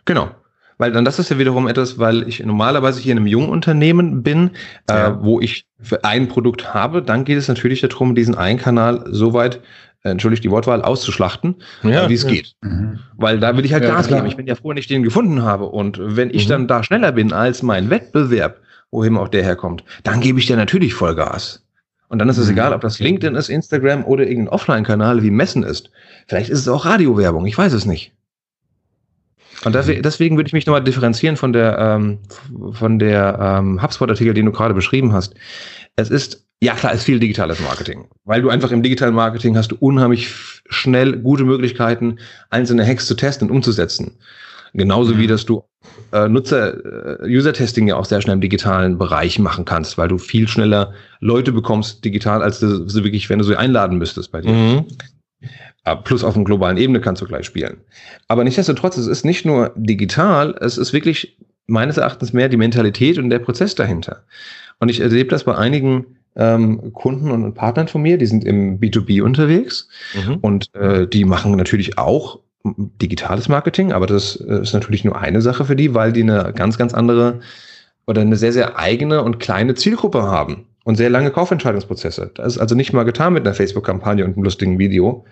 Genau. Weil dann das ist ja wiederum etwas, weil ich normalerweise hier in einem jungen Unternehmen bin, äh, ja. äh, wo ich ein Produkt habe, dann geht es natürlich darum, diesen einen Kanal so weit, äh, entschuldigt die Wortwahl, auszuschlachten, ja, äh, wie es ja. geht. Mhm. Weil da will ich halt ja, Gas geben. Ich bin ja froh, wenn ich den gefunden habe. Und wenn ich mhm. dann da schneller bin als mein Wettbewerb, wohin auch der herkommt, dann gebe ich dir natürlich Vollgas. Und dann ist es mhm. egal, ob das LinkedIn ist, Instagram oder irgendein Offline-Kanal wie Messen ist. Vielleicht ist es auch Radiowerbung, ich weiß es nicht. Und mhm. deswegen würde ich mich nochmal differenzieren von der, ähm, von der ähm, HubSpot-Artikel, den du gerade beschrieben hast. Es ist, ja klar, es ist viel digitales Marketing, weil du einfach im digitalen Marketing hast du unheimlich schnell gute Möglichkeiten, einzelne Hacks zu testen und umzusetzen. Genauso mhm. wie, dass du äh, Nutzer, äh, User-Testing ja auch sehr schnell im digitalen Bereich machen kannst, weil du viel schneller Leute bekommst digital, als du sie wirklich, wenn du sie einladen müsstest bei dir. Mhm. Äh, plus auf einer globalen Ebene kannst du gleich spielen. Aber nichtsdestotrotz, es ist nicht nur digital, es ist wirklich meines Erachtens mehr die Mentalität und der Prozess dahinter. Und ich erlebe das bei einigen ähm, Kunden und Partnern von mir, die sind im B2B unterwegs mhm. und äh, die machen natürlich auch digitales Marketing, aber das äh, ist natürlich nur eine Sache für die, weil die eine ganz, ganz andere oder eine sehr, sehr eigene und kleine Zielgruppe haben und sehr lange Kaufentscheidungsprozesse. Das ist also nicht mal getan mit einer Facebook-Kampagne und einem lustigen Video,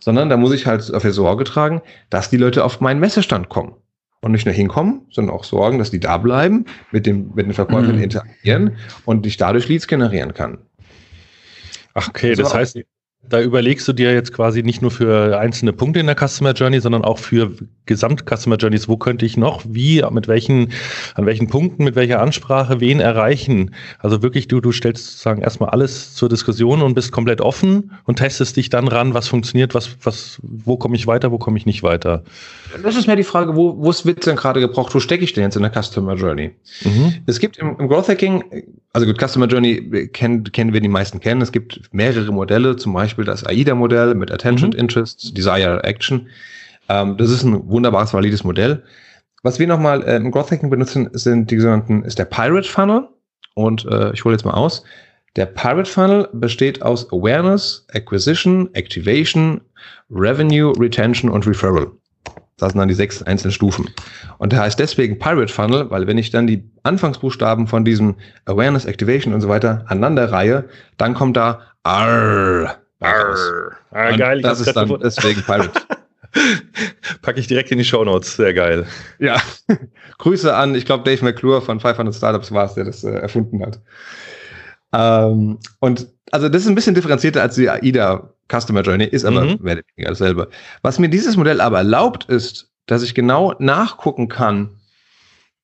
sondern da muss ich halt dafür Sorge tragen, dass die Leute auf meinen Messestand kommen und nicht nur hinkommen, sondern auch sorgen, dass die da bleiben, mit, dem, mit den Verkäufern mhm. interagieren und ich dadurch Leads generieren kann. Ach, okay, das, das heißt, da überlegst du dir jetzt quasi nicht nur für einzelne Punkte in der Customer Journey, sondern auch für Gesamt-Customer Journeys. Wo könnte ich noch, wie, mit welchen, an welchen Punkten, mit welcher Ansprache, wen erreichen? Also wirklich, du, du stellst sozusagen erstmal alles zur Diskussion und bist komplett offen und testest dich dann ran, was funktioniert, was, was, wo komme ich weiter, wo komme ich nicht weiter. Das ist mehr die Frage, wo, wo wird denn gerade gebraucht? Wo stecke ich denn jetzt in der Customer Journey? Mhm. Es gibt im, im Growth Hacking, also gut, Customer Journey kennen, kennen wir die meisten kennen. Es gibt mehrere Modelle, zum Beispiel das AIDA-Modell mit Attention, mhm. Interest, Desire, Action. Ähm, das ist ein wunderbares, valides Modell. Was wir nochmal äh, im Growth Hacking benutzen, sind die sogenannten, ist der Pirate Funnel. Und äh, ich hole jetzt mal aus. Der Pirate Funnel besteht aus Awareness, Acquisition, Activation, Revenue, Retention und Referral. Das sind dann die sechs einzelnen Stufen. Und der heißt deswegen Pirate Funnel, weil wenn ich dann die Anfangsbuchstaben von diesem Awareness, Activation und so weiter aneinander reihe, dann kommt da R. R. Ah, geil. Das ist dann deswegen Pirate. Packe ich direkt in die Show Notes. Sehr geil. Ja. Grüße an, ich glaube, Dave McClure von 500 Startups war es, der das äh, erfunden hat. Ähm, und also das ist ein bisschen differenzierter als die AIDA Customer Journey, ist aber mhm. mehr oder weniger dasselbe. Was mir dieses Modell aber erlaubt, ist, dass ich genau nachgucken kann,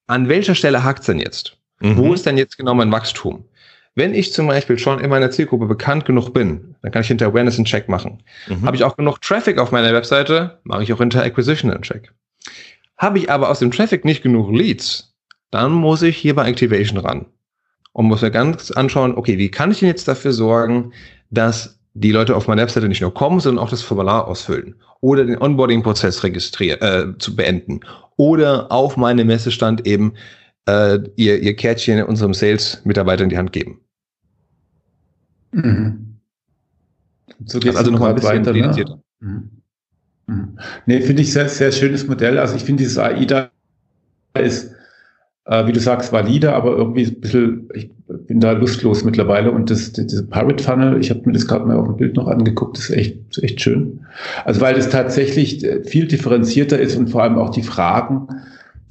an welcher Stelle hakt es denn jetzt? Mhm. Wo ist denn jetzt genau mein Wachstum? Wenn ich zum Beispiel schon in meiner Zielgruppe bekannt genug bin, dann kann ich hinter Awareness einen Check machen. Mhm. Habe ich auch genug Traffic auf meiner Webseite, mache ich auch hinter Acquisition einen Check. Habe ich aber aus dem Traffic nicht genug Leads, dann muss ich hier bei Activation ran und muss mir ganz anschauen, okay, wie kann ich denn jetzt dafür sorgen, dass die Leute auf meine Webseite nicht nur kommen, sondern auch das Formular ausfüllen oder den Onboarding-Prozess registrieren, äh, zu beenden oder auf meinem Messestand eben äh, ihr, ihr Kärtchen unserem Sales-Mitarbeiter in die Hand geben. Mhm. So geht also nochmal ein bisschen weiter. Ne? Mhm. Mhm. Nee, finde ich sehr, sehr schönes Modell. Also ich finde dieses AIDA ist äh, wie du sagst, valide, aber irgendwie ein bisschen, ich bin da lustlos mittlerweile. Und das, diese Pirate Funnel, ich habe mir das gerade mal auf dem Bild noch angeguckt, das ist echt, ist echt schön. Also weil es tatsächlich äh, viel differenzierter ist und vor allem auch die Fragen,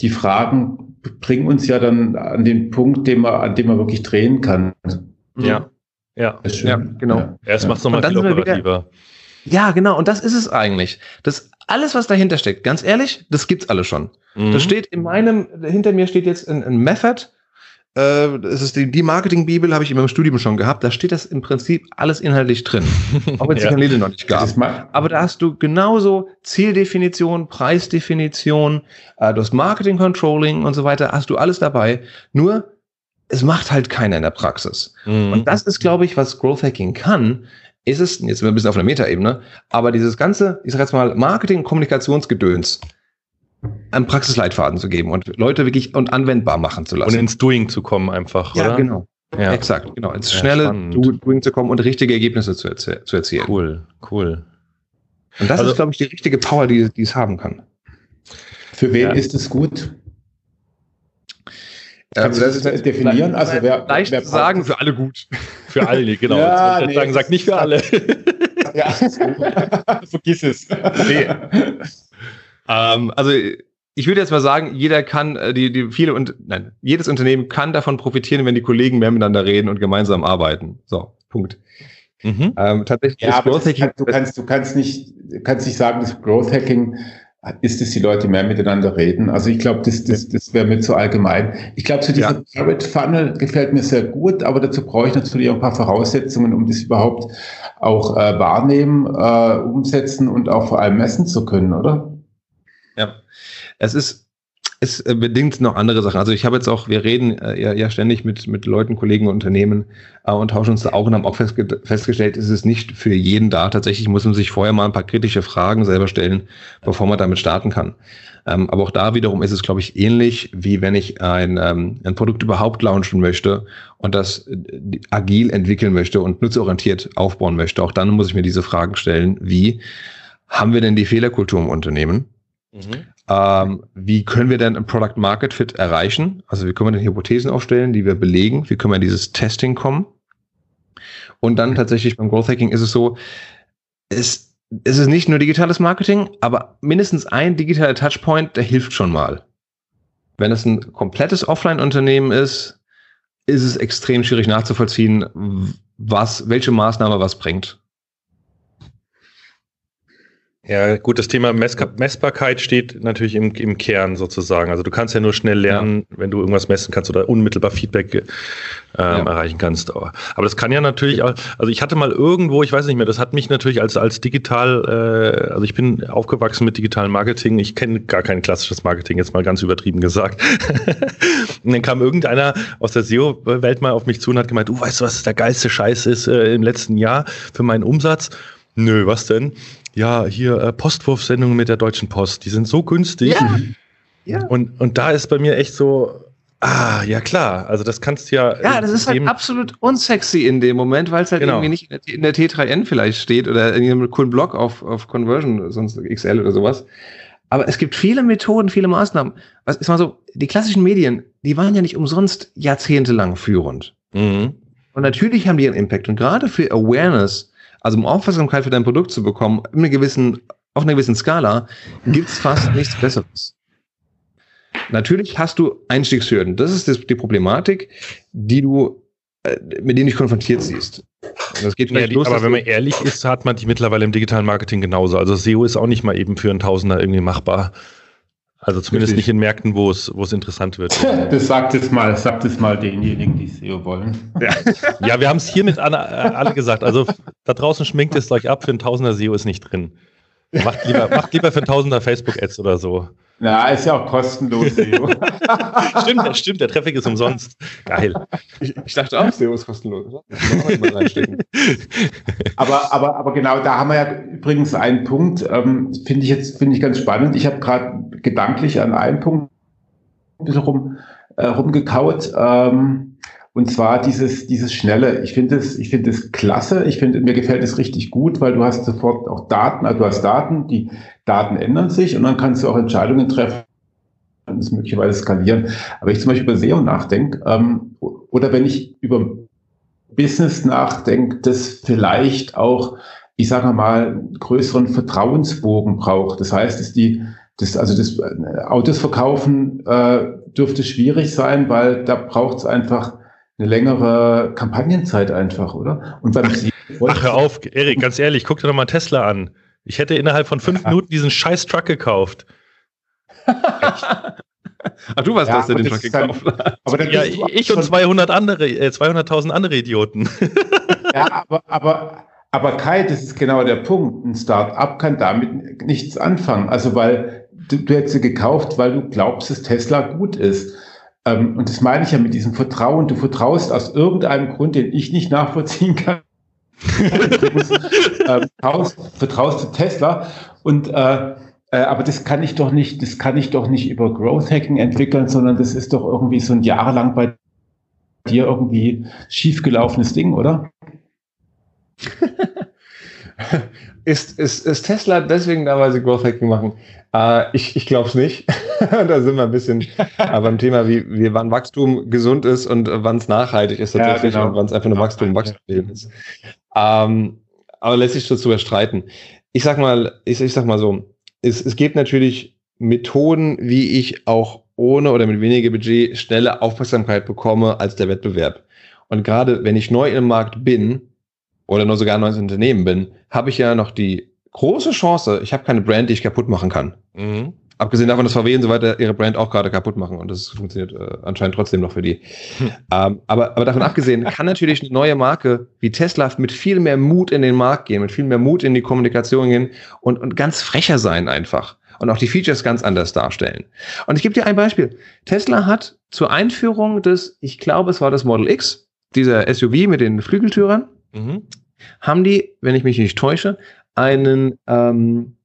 die Fragen bringen uns ja dann an den Punkt, den man, an dem man wirklich drehen kann. Ja. Ja, ja genau. Ja. Erst macht es nochmal viel operativer. Ja, genau. Und das ist es eigentlich. Das alles, was dahinter steckt, ganz ehrlich, das gibt's alle schon. Mhm. Das steht in meinem, hinter mir steht jetzt ein, ein Method. Äh, das ist die, die Marketing-Bibel, habe ich in meinem Studium schon gehabt. Da steht das im Prinzip alles inhaltlich drin. Auch wenn es ja. die Kanäle noch nicht gab. Aber da hast du genauso Zieldefinition, Preisdefinition, äh, du hast Marketing-Controlling und so weiter, hast du alles dabei. Nur, es macht halt keiner in der Praxis. Mhm. Und das ist, glaube ich, was Growth Hacking kann, ist es, jetzt sind wir ein bisschen auf einer Metaebene, aber dieses ganze, ich sag jetzt mal, Marketing- Kommunikationsgedöns einen Praxisleitfaden zu geben und Leute wirklich und anwendbar machen zu lassen. Und ins Doing zu kommen einfach, ja, oder? Genau. Ja, Exakt, genau. Ins schnelle ja, Doing zu kommen und richtige Ergebnisse zu, erzie zu erzielen. Cool, cool. Und das also, ist, glaube ich, die richtige Power, die, die es haben kann. Für wen ja. ist es gut? Kannst du das definieren? Also wer, leicht wer zu sagen, für alle gut. Für alle, genau. ja, nee, sagen, sag nicht für alle. ja, vergiss es. Nee. ähm, also ich würde jetzt mal sagen, jeder kann, äh, die, die viele und nein, jedes Unternehmen kann davon profitieren, wenn die Kollegen mehr miteinander reden und gemeinsam arbeiten. So, Punkt. Mhm. Ähm, tatsächlich ja, ist Growth Hacking. Du kannst, du kannst nicht, kannst nicht sagen, dass Growth Hacking ist es, die Leute mehr miteinander reden. Also ich glaube, das, das, das wäre mir zu allgemein. Ich glaube, so dieser ja. Pirate Funnel gefällt mir sehr gut, aber dazu brauche ich natürlich auch ein paar Voraussetzungen, um das überhaupt auch äh, wahrnehmen, äh, umsetzen und auch vor allem messen zu können, oder? Ja, es ist es äh, bedingt noch andere Sachen. Also ich habe jetzt auch, wir reden äh, ja, ja ständig mit, mit Leuten, Kollegen Unternehmen äh, und tauschen uns da auch und haben auch festge festgestellt, ist es nicht für jeden da. Tatsächlich muss man sich vorher mal ein paar kritische Fragen selber stellen, bevor man damit starten kann. Ähm, aber auch da wiederum ist es, glaube ich, ähnlich, wie wenn ich ein, ähm, ein Produkt überhaupt launchen möchte und das äh, agil entwickeln möchte und nutzorientiert aufbauen möchte. Auch dann muss ich mir diese Fragen stellen, wie haben wir denn die Fehlerkultur im Unternehmen? Mhm. Ähm, wie können wir denn ein Product Market Fit erreichen? Also wie können wir denn Hypothesen aufstellen, die wir belegen? Wie können wir in dieses Testing kommen? Und dann tatsächlich beim Growth Hacking ist es so, es, es ist nicht nur digitales Marketing, aber mindestens ein digitaler Touchpoint, der hilft schon mal. Wenn es ein komplettes Offline-Unternehmen ist, ist es extrem schwierig nachzuvollziehen, was, welche Maßnahme was bringt. Ja, gut, das Thema Mess Messbarkeit steht natürlich im, im Kern sozusagen. Also du kannst ja nur schnell lernen, ja. wenn du irgendwas messen kannst oder unmittelbar Feedback ähm, ja. erreichen kannst. Aber, aber das kann ja natürlich auch, also ich hatte mal irgendwo, ich weiß nicht mehr, das hat mich natürlich als, als digital, äh, also ich bin aufgewachsen mit digitalem Marketing, ich kenne gar kein klassisches Marketing, jetzt mal ganz übertrieben gesagt. und dann kam irgendeiner aus der SEO-Welt mal auf mich zu und hat gemeint, du weißt, was der geilste Scheiß ist äh, im letzten Jahr für meinen Umsatz? Nö, was denn? Ja, hier äh, Postwurfsendungen mit der Deutschen Post, die sind so günstig. Ja. ja. Und, und da ist bei mir echt so, ah, ja klar, also das kannst du ja. Ja, das ist halt absolut unsexy in dem Moment, weil es halt genau. irgendwie nicht in der, T3N vielleicht steht oder in einem coolen Blog auf, auf Conversion, sonst XL oder sowas. Aber es gibt viele Methoden, viele Maßnahmen. Was ist mal so, die klassischen Medien, die waren ja nicht umsonst jahrzehntelang führend. Mhm. Und natürlich haben die einen Impact. Und gerade für Awareness also um Aufmerksamkeit für dein Produkt zu bekommen, in einer gewissen, auf einer gewissen Skala, gibt es fast nichts Besseres. Natürlich hast du Einstiegshürden. Das ist die Problematik, die du, äh, mit denen du dich konfrontiert siehst. Das geht ja, die, los, aber wenn man ehrlich ist, hat man die mittlerweile im digitalen Marketing genauso. Also SEO ist auch nicht mal eben für einen Tausender irgendwie machbar. Also zumindest Richtig. nicht in Märkten, wo es, wo es interessant wird. Das sagt es mal, sagt es mal denjenigen, die SEO wollen. Ja, ja wir haben es hiermit alle, äh, alle gesagt. Also da draußen schminkt es euch ab, für ein Tausender SEO ist nicht drin. Macht lieber, macht lieber für ein Tausender Facebook-Ads oder so. Ja, ist ja auch kostenlos SEO. stimmt, stimmt, der Traffic ist umsonst. Geil. Ich, ich dachte auch, SEO ist kostenlos. aber, aber, aber genau, da haben wir ja übrigens einen Punkt, ähm, finde ich jetzt finde ich ganz spannend. Ich habe gerade gedanklich an einen Punkt ein bisschen rum, äh, rumgekaut. Ähm, und zwar dieses, dieses Schnelle. Ich finde es, ich finde es klasse. Ich finde, mir gefällt es richtig gut, weil du hast sofort auch Daten, also du hast Daten, die Daten ändern sich und dann kannst du auch Entscheidungen treffen und es möglicherweise skalieren. Aber ich zum Beispiel über SEO nachdenke, ähm, oder wenn ich über Business nachdenke, das vielleicht auch, ich sage mal, größeren Vertrauensbogen braucht. Das heißt, dass die, das, also das äh, Autos verkaufen äh, dürfte schwierig sein, weil da braucht es einfach eine längere Kampagnenzeit einfach, oder? Und beim Ach, Ach, hör auf, Erik, ganz ehrlich, guck dir doch mal Tesla an. Ich hätte innerhalb von fünf Minuten diesen scheiß Truck gekauft. Ach, du warst ja, das, der den Truck gekauft hat. Aber ja, ich und 200 andere, äh, 200.000 andere Idioten. Ja, aber, aber, aber Kai, das ist genau der Punkt. Ein Start-up kann damit nichts anfangen. Also, weil du, du hättest sie gekauft, weil du glaubst, dass Tesla gut ist. Ähm, und das meine ich ja mit diesem Vertrauen. Du vertraust aus irgendeinem Grund, den ich nicht nachvollziehen kann. du musst, äh, vertraust, vertraust du Tesla und äh, äh, aber das kann ich doch nicht, das kann ich doch nicht über Growth Hacking entwickeln, sondern das ist doch irgendwie so ein jahrelang bei dir irgendwie schiefgelaufenes Ding, oder? ist, ist, ist Tesla deswegen da, weil sie Growth Hacking machen? Äh, ich ich glaube es nicht. da sind wir ein bisschen äh, beim Thema, wie, wie wann Wachstum gesund ist und wann es nachhaltig ist tatsächlich ja, genau. und wann es einfach nur Wachstum, Wachstum ist. Ähm, aber lässt sich dazu erstreiten. Ich sag mal, ich, ich sag mal so, es, es gibt natürlich Methoden, wie ich auch ohne oder mit weniger Budget schnelle Aufmerksamkeit bekomme als der Wettbewerb. Und gerade wenn ich neu im Markt bin oder nur sogar ein neues Unternehmen bin, habe ich ja noch die große Chance, ich habe keine Brand, die ich kaputt machen kann. Mhm. Abgesehen davon, dass VW und so weiter ihre Brand auch gerade kaputt machen und das funktioniert äh, anscheinend trotzdem noch für die. Hm. Ähm, aber, aber davon abgesehen kann natürlich eine neue Marke wie Tesla mit viel mehr Mut in den Markt gehen, mit viel mehr Mut in die Kommunikation gehen und, und ganz frecher sein einfach. und auch die Features ganz anders darstellen. Und ich gebe dir ein Beispiel. Tesla hat zur Einführung des, ich glaube, es war das Model X, dieser SUV mit den Flügeltürern, mhm. haben die, wenn ich mich nicht täusche, einen ähm,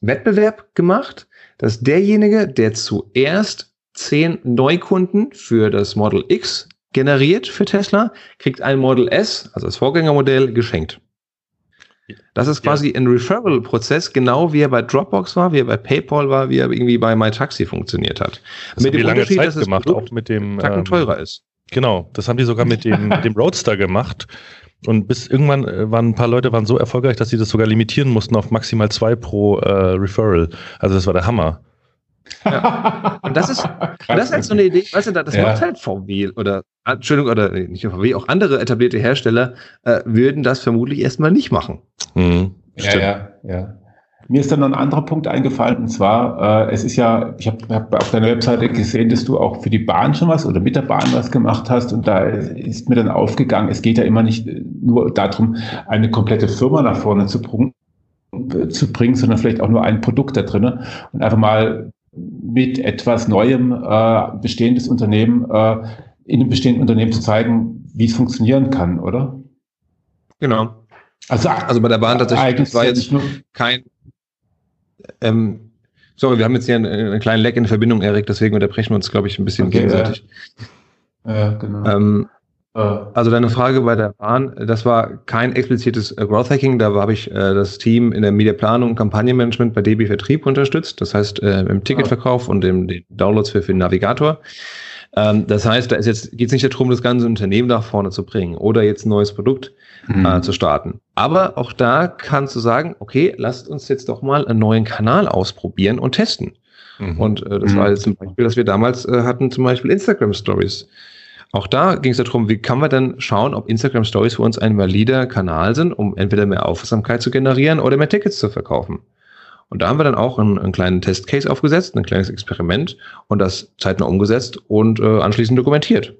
Wettbewerb gemacht, dass derjenige, der zuerst zehn Neukunden für das Model X generiert für Tesla, kriegt ein Model S, also das Vorgängermodell, geschenkt. Das ist quasi ja. ein Referral-Prozess, genau wie er bei Dropbox war, wie er bei PayPal war, wie er irgendwie bei MyTaxi funktioniert hat. Das mit dem lange Unterschied, Zeit dass gemacht, Produkt auch mit dem ähm, teurer ist. Genau, das haben die sogar mit dem, mit dem Roadster gemacht. Und bis irgendwann äh, waren ein paar Leute waren so erfolgreich, dass sie das sogar limitieren mussten auf maximal zwei pro äh, Referral. Also das war der Hammer. Ja. Und das ist, das ist halt so eine Idee, weißt du, das ja. macht halt VW oder, Entschuldigung, oder nicht nur VW, auch andere etablierte Hersteller äh, würden das vermutlich erstmal nicht machen. Mhm. Ja, ja, ja. Mir ist dann noch ein anderer Punkt eingefallen, und zwar, äh, es ist ja, ich habe hab auf deiner Webseite gesehen, dass du auch für die Bahn schon was oder mit der Bahn was gemacht hast und da ist mir dann aufgegangen, es geht ja immer nicht nur darum, eine komplette Firma nach vorne zu bringen, zu bringen, sondern vielleicht auch nur ein Produkt da drinnen und einfach mal mit etwas Neuem äh, bestehendes Unternehmen äh, in einem bestehenden Unternehmen zu zeigen, wie es funktionieren kann, oder? Genau. Also, also bei der Bahn tatsächlich, das war jetzt kein. Ähm, sorry, wir haben jetzt hier einen, einen kleinen Leck in der Verbindung, Erik, deswegen unterbrechen wir uns, glaube ich, ein bisschen okay, gegenseitig. Ja, ja genau. Ähm, also deine Frage bei der Bahn, das war kein explizites äh, Growth Hacking, da habe ich äh, das Team in der Mediaplanung und Kampagnenmanagement bei DB Vertrieb unterstützt, das heißt äh, im Ticketverkauf und im den Downloads für, für den Navigator. Ähm, das heißt, da ist jetzt geht es nicht darum, das ganze Unternehmen nach vorne zu bringen oder jetzt ein neues Produkt mhm. äh, zu starten. Aber auch da kannst du sagen, okay, lasst uns jetzt doch mal einen neuen Kanal ausprobieren und testen. Mhm. Und äh, das mhm. war jetzt zum Beispiel, dass wir damals äh, hatten, zum Beispiel Instagram Stories. Auch da ging es darum, wie kann man dann schauen, ob Instagram Stories für uns ein valider Kanal sind, um entweder mehr Aufmerksamkeit zu generieren oder mehr Tickets zu verkaufen. Und da haben wir dann auch einen, einen kleinen Testcase aufgesetzt, ein kleines Experiment und das zeitnah umgesetzt und äh, anschließend dokumentiert.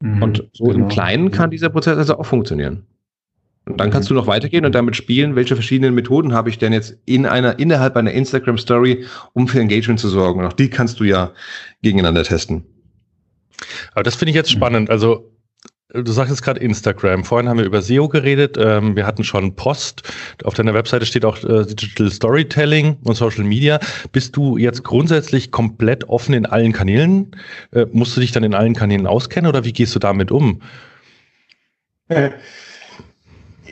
Mhm, und so genau. im Kleinen kann dieser Prozess also auch funktionieren. Und dann kannst mhm. du noch weitergehen und damit spielen, welche verschiedenen Methoden habe ich denn jetzt in einer, innerhalb einer Instagram Story, um für Engagement zu sorgen. Und auch die kannst du ja gegeneinander testen. Aber das finde ich jetzt spannend. Also Du sagst jetzt gerade Instagram. Vorhin haben wir über SEO geredet. Ähm, wir hatten schon Post. Auf deiner Webseite steht auch äh, Digital Storytelling und Social Media. Bist du jetzt grundsätzlich komplett offen in allen Kanälen? Äh, musst du dich dann in allen Kanälen auskennen oder wie gehst du damit um? Äh,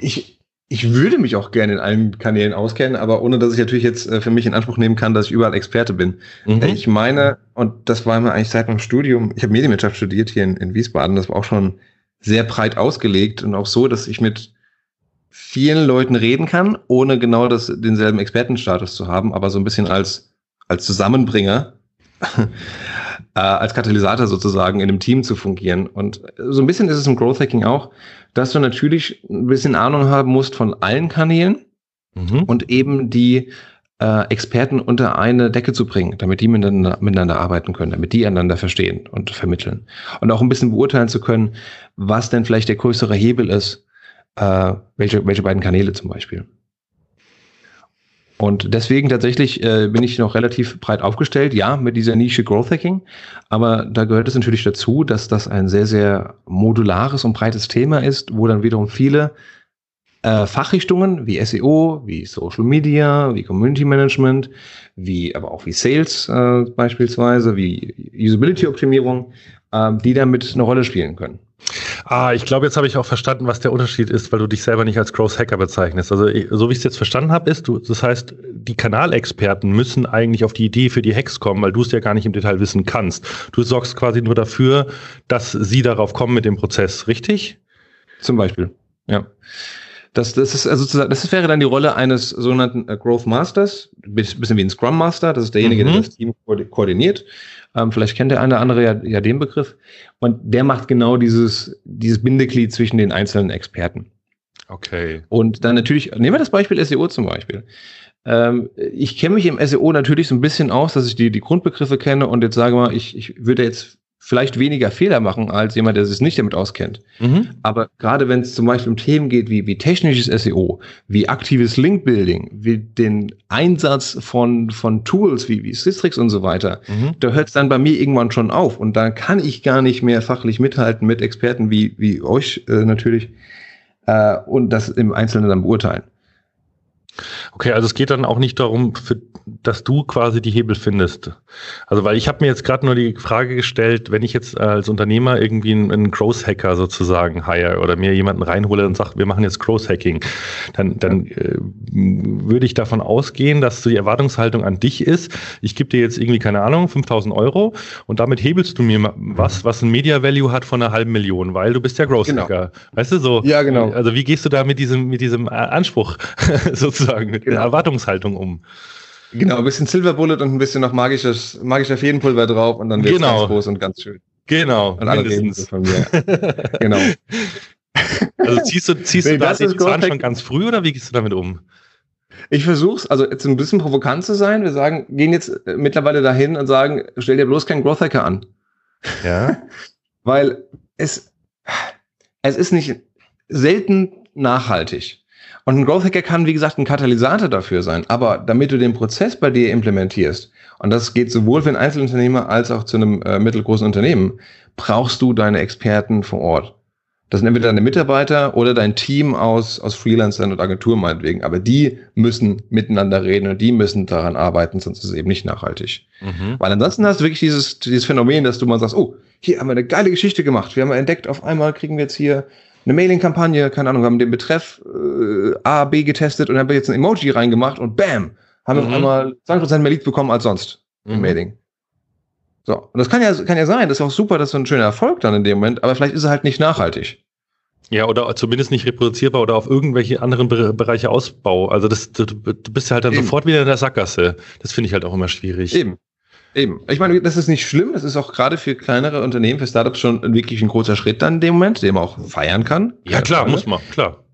ich, ich würde mich auch gerne in allen Kanälen auskennen, aber ohne dass ich natürlich jetzt äh, für mich in Anspruch nehmen kann, dass ich überall Experte bin. Mhm. Ich meine, und das war mir eigentlich seit meinem Studium, ich habe Medienwirtschaft studiert hier in, in Wiesbaden, das war auch schon sehr breit ausgelegt und auch so, dass ich mit vielen Leuten reden kann, ohne genau das, denselben Expertenstatus zu haben, aber so ein bisschen als, als Zusammenbringer, äh, als Katalysator sozusagen in einem Team zu fungieren. Und so ein bisschen ist es im Growth Hacking auch dass du natürlich ein bisschen Ahnung haben musst von allen Kanälen mhm. und eben die äh, Experten unter eine Decke zu bringen, damit die miteinander, miteinander arbeiten können, damit die einander verstehen und vermitteln. Und auch ein bisschen beurteilen zu können, was denn vielleicht der größere Hebel ist, äh, welche, welche beiden Kanäle zum Beispiel. Und deswegen tatsächlich äh, bin ich noch relativ breit aufgestellt, ja, mit dieser Nische Growth Hacking. Aber da gehört es natürlich dazu, dass das ein sehr, sehr modulares und breites Thema ist, wo dann wiederum viele äh, Fachrichtungen wie SEO, wie Social Media, wie Community Management, wie aber auch wie Sales äh, beispielsweise, wie Usability Optimierung, äh, die damit eine Rolle spielen können. Ah, ich glaube, jetzt habe ich auch verstanden, was der Unterschied ist, weil du dich selber nicht als Growth Hacker bezeichnest. Also, so wie ich es jetzt verstanden habe, ist, du, das heißt, die Kanalexperten müssen eigentlich auf die Idee für die Hacks kommen, weil du es ja gar nicht im Detail wissen kannst. Du sorgst quasi nur dafür, dass sie darauf kommen mit dem Prozess, richtig? Zum Beispiel, ja. Das, das ist also das wäre dann die Rolle eines sogenannten äh, Growth Masters, bisschen wie ein Scrum Master. Das ist derjenige, mhm. der das Team koordiniert ähm, vielleicht kennt der eine oder andere ja, ja den Begriff. Und der macht genau dieses, dieses Bindeglied zwischen den einzelnen Experten. Okay. Und dann natürlich, nehmen wir das Beispiel SEO zum Beispiel. Ähm, ich kenne mich im SEO natürlich so ein bisschen aus, dass ich die, die Grundbegriffe kenne und jetzt sage mal, ich, ich würde jetzt vielleicht weniger Fehler machen als jemand, der sich nicht damit auskennt. Mhm. Aber gerade wenn es zum Beispiel um Themen geht wie, wie technisches SEO, wie aktives Linkbuilding, wie den Einsatz von, von Tools wie, wie Systrix und so weiter, mhm. da hört es dann bei mir irgendwann schon auf. Und da kann ich gar nicht mehr fachlich mithalten mit Experten wie, wie euch äh, natürlich äh, und das im Einzelnen dann beurteilen. Okay, also es geht dann auch nicht darum, für, dass du quasi die Hebel findest. Also weil ich habe mir jetzt gerade nur die Frage gestellt, wenn ich jetzt als Unternehmer irgendwie einen, einen Growth Hacker sozusagen hire oder mir jemanden reinhole und sage, wir machen jetzt Growth Hacking, dann, dann äh, würde ich davon ausgehen, dass die Erwartungshaltung an dich ist, ich gebe dir jetzt irgendwie, keine Ahnung, 5000 Euro und damit hebelst du mir was, was ein Media Value hat von einer halben Million, weil du bist ja Growth Hacker. Genau. Weißt du so? Ja, genau. Also wie gehst du da mit diesem, mit diesem Anspruch sozusagen sozusagen mit genau. der Erwartungshaltung um. Genau, ein bisschen Silver Bullet und ein bisschen noch magisches, magischer Feenpulver drauf und dann wird es genau. ganz groß und ganz schön. Genau. Und alle so von mir. genau. Also ziehst du, ziehst nee, du da den Zahn schon ganz früh oder wie gehst du damit um? Ich versuch's, also jetzt ein bisschen provokant zu sein. Wir sagen, gehen jetzt äh, mittlerweile dahin und sagen, stell dir bloß keinen Growth Hacker an. Ja. Weil es, es ist nicht selten nachhaltig. Und ein Growth Hacker kann, wie gesagt, ein Katalysator dafür sein. Aber damit du den Prozess bei dir implementierst, und das geht sowohl für einen Einzelunternehmer als auch zu einem äh, mittelgroßen Unternehmen, brauchst du deine Experten vor Ort. Das sind entweder deine Mitarbeiter oder dein Team aus, aus Freelancern und Agenturen meinetwegen. Aber die müssen miteinander reden und die müssen daran arbeiten, sonst ist es eben nicht nachhaltig. Mhm. Weil ansonsten hast du wirklich dieses, dieses Phänomen, dass du mal sagst, oh, hier haben wir eine geile Geschichte gemacht. Wir haben entdeckt, auf einmal kriegen wir jetzt hier eine Mailing-Kampagne, keine Ahnung, haben den Betreff äh, A, B getestet und haben jetzt ein Emoji reingemacht und bam, haben mhm. wir einmal 20% mehr Leads bekommen als sonst im mhm. Mailing. So, und das kann ja, kann ja sein, das ist auch super, das ist ein schöner Erfolg dann in dem Moment, aber vielleicht ist er halt nicht nachhaltig. Ja, oder zumindest nicht reproduzierbar oder auf irgendwelche anderen Bereiche Ausbau. Also das, du, du bist ja halt dann Eben. sofort wieder in der Sackgasse. Das finde ich halt auch immer schwierig. Eben. Eben. Ich meine, das ist nicht schlimm. Das ist auch gerade für kleinere Unternehmen, für Startups schon wirklich ein großer Schritt dann in dem Moment, den man auch feiern kann. Ja, klar, Frage. muss man, klar.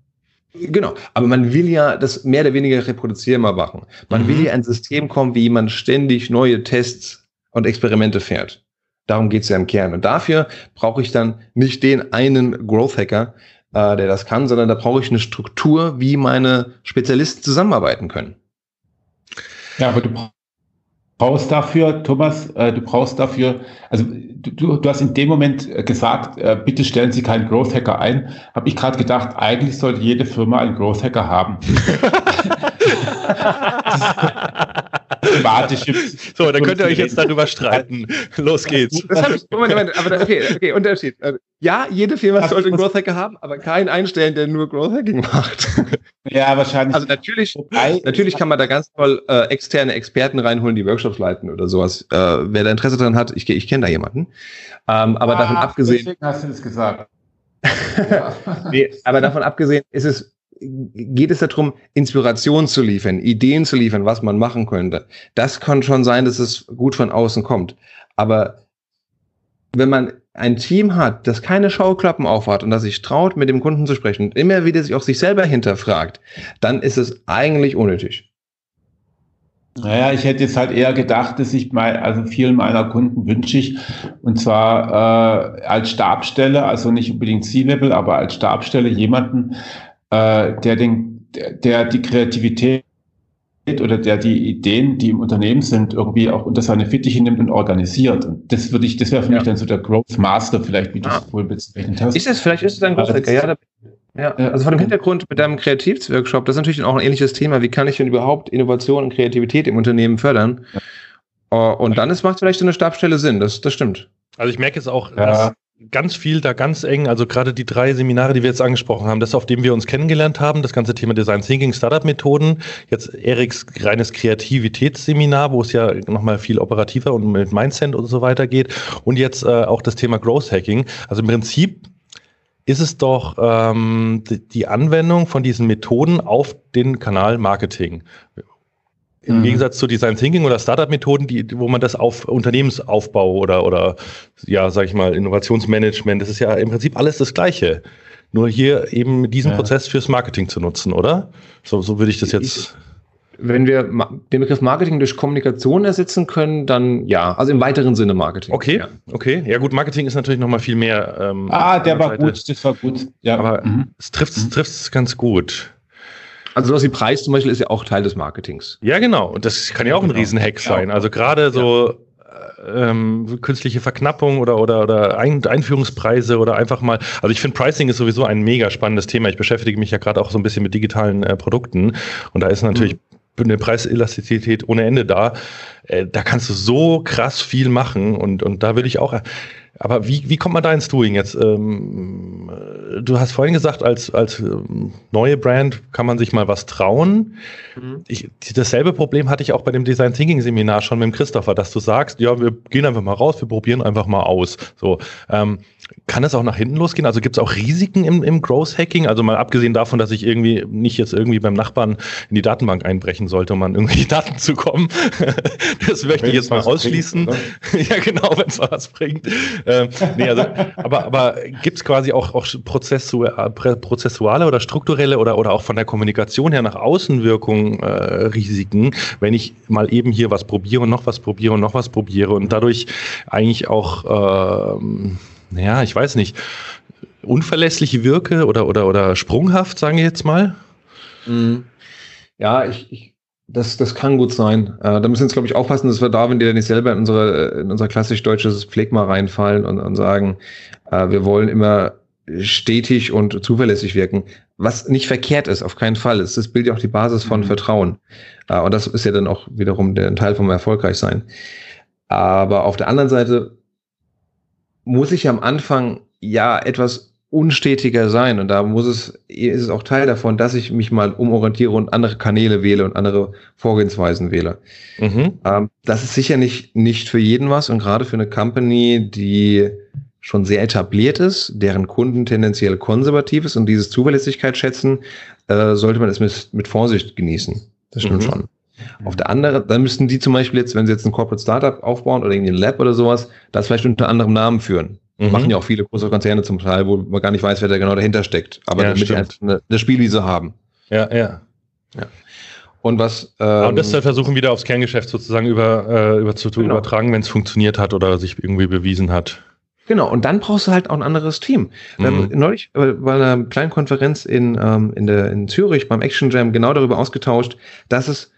Genau. Aber man will ja das mehr oder weniger reproduzierbar machen. Man mhm. will ja ein System kommen, wie man ständig neue Tests und Experimente fährt. Darum geht's ja im Kern. Und dafür brauche ich dann nicht den einen Growth Hacker, äh, der das kann, sondern da brauche ich eine Struktur, wie meine Spezialisten zusammenarbeiten können. Ja, aber du brauchst dafür, Thomas, äh, du brauchst dafür, also du, du hast in dem Moment äh, gesagt, äh, bitte stellen Sie keinen Growth Hacker ein. Habe ich gerade gedacht, eigentlich sollte jede Firma einen Growth Hacker haben. so, dann könnt ihr euch jetzt darüber streiten. Los geht's. Das ich, Moment, Moment, aber okay, okay, Unterschied. Also, ja, jede Firma sollte einen Growth Hacker haben, aber keinen einstellen, der nur Growth Hacking macht. Ja, wahrscheinlich. Also natürlich, natürlich kann man da ganz toll äh, externe Experten reinholen, die Workshops leiten oder sowas. Äh, wer da Interesse daran hat, ich, ich kenne da jemanden. Ähm, aber ah, davon abgesehen. Deswegen hast du das gesagt. nee, aber davon abgesehen ist es geht es darum, Inspiration zu liefern, Ideen zu liefern, was man machen könnte. Das kann schon sein, dass es gut von außen kommt. Aber wenn man ein Team hat, das keine Schauklappen aufhat und das sich traut, mit dem Kunden zu sprechen und immer wieder sich auch sich selber hinterfragt, dann ist es eigentlich unnötig. Naja, ich hätte jetzt halt eher gedacht, dass ich mal, also vielen meiner Kunden wünsche ich, und zwar äh, als Stabstelle, also nicht unbedingt C-Level, aber als Stabstelle jemanden, äh, der, den, der die Kreativität oder der die Ideen, die im Unternehmen sind, irgendwie auch unter seine Fittiche nimmt und organisiert. Und das würde ich, das wäre für ja. mich dann so der Growth Master, vielleicht, wie du es ah. wohl bezeichnet hast. Ist es, vielleicht ist es ein Growth Hacker, ja. Ja, also vor dem Hintergrund mit deinem Kreativworkshop, das ist natürlich auch ein ähnliches Thema. Wie kann ich denn überhaupt Innovation und Kreativität im Unternehmen fördern? Ja. Äh, und dann ist, macht vielleicht so eine Stabstelle Sinn, das, das stimmt. Also ich merke jetzt auch, ja. dass ganz viel da ganz eng, also gerade die drei Seminare, die wir jetzt angesprochen haben, das, auf dem wir uns kennengelernt haben, das ganze Thema Design Thinking, Startup Methoden, jetzt Eriks reines Kreativitätsseminar, wo es ja nochmal viel operativer und mit Mindset und so weiter geht und jetzt äh, auch das Thema Growth Hacking. Also im Prinzip ist es doch ähm, die Anwendung von diesen Methoden auf den Kanal Marketing. Im mhm. Gegensatz zu Design Thinking oder Startup-Methoden, die, wo man das auf Unternehmensaufbau oder, oder ja, sag ich mal, Innovationsmanagement, das ist ja im Prinzip alles das Gleiche. Nur hier eben diesen ja. Prozess fürs Marketing zu nutzen, oder? So, so würde ich das jetzt. wenn wir den Begriff Marketing durch Kommunikation ersetzen können, dann ja, also im weiteren Sinne Marketing. Okay, ja. okay. Ja gut, Marketing ist natürlich nochmal viel mehr. Ähm, ah, der war Seite. gut, das war gut. Ja. Aber mhm. es trifft es mhm. ganz gut. Also sowas wie Preis zum Beispiel ist ja auch Teil des Marketings. Ja, genau. Und das kann ja auch ein genau. Riesenhack sein. Also gerade so ähm, künstliche Verknappung oder, oder, oder Ein Einführungspreise oder einfach mal, also ich finde Pricing ist sowieso ein mega spannendes Thema. Ich beschäftige mich ja gerade auch so ein bisschen mit digitalen äh, Produkten und da ist natürlich mhm eine Preiselastizität ohne Ende da. Äh, da kannst du so krass viel machen und, und da würde ich auch. Aber wie, wie kommt man da ins Doing jetzt? Ähm, du hast vorhin gesagt, als, als ähm, neue Brand kann man sich mal was trauen. Mhm. Ich, dasselbe Problem hatte ich auch bei dem Design Thinking Seminar schon mit dem Christopher, dass du sagst, ja, wir gehen einfach mal raus, wir probieren einfach mal aus. So, ähm, kann es auch nach hinten losgehen? Also gibt es auch Risiken im, im Growth Hacking? Also mal abgesehen davon, dass ich irgendwie nicht jetzt irgendwie beim Nachbarn in die Datenbank einbrechen sollte, um an irgendwelche Daten zu kommen. das möchte ich jetzt mal ausschließen. Bringt, ja, genau, wenn es was bringt. Ähm, nee, also, aber aber gibt es quasi auch, auch Prozessu prozessuale oder strukturelle oder, oder auch von der Kommunikation her nach Außenwirkung äh, Risiken, wenn ich mal eben hier was probiere und noch was probiere und noch was probiere und dadurch eigentlich auch ähm, naja, ich weiß nicht, unverlässlich wirke oder, oder, oder sprunghaft, sagen wir jetzt mal? Mhm. Ja, ich, ich, das, das kann gut sein. Äh, da müssen wir jetzt, glaube ich, aufpassen, dass wir da, wenn die nicht selber in unsere, in unser klassisch deutsches Pflegma reinfallen und, und sagen, äh, wir wollen immer stetig und zuverlässig wirken, was nicht verkehrt ist, auf keinen Fall. Es bildet ja auch die Basis von mhm. Vertrauen. Äh, und das ist ja dann auch wiederum der Teil vom Erfolgreichsein. Aber auf der anderen Seite muss ich am Anfang ja etwas unstetiger sein und da muss es, ist es auch Teil davon, dass ich mich mal umorientiere und andere Kanäle wähle und andere Vorgehensweisen wähle. Mhm. Ähm, das ist sicher nicht, nicht für jeden was und gerade für eine Company, die schon sehr etabliert ist, deren Kunden tendenziell konservativ ist und dieses Zuverlässigkeit schätzen, äh, sollte man es mit, mit Vorsicht genießen. Das stimmt mhm. schon. Auf der anderen, dann müssten die zum Beispiel jetzt, wenn sie jetzt ein Corporate Startup aufbauen oder irgendwie ein Lab oder sowas, das vielleicht unter anderem Namen führen. Mhm. Machen ja auch viele große Konzerne zum Teil, wo man gar nicht weiß, wer da genau dahinter steckt. Aber ja, damit die halt eine, eine Spielwiese haben. Ja, ja. Ja. Und was. Ähm, und das dann versuchen wieder aufs Kerngeschäft sozusagen über, äh, über zu, genau. übertragen, wenn es funktioniert hat oder sich irgendwie bewiesen hat. Genau, und dann brauchst du halt auch ein anderes Team. Mhm. neulich äh, bei einer kleinen Konferenz in, ähm, in, der, in Zürich beim Action Jam genau darüber ausgetauscht, dass es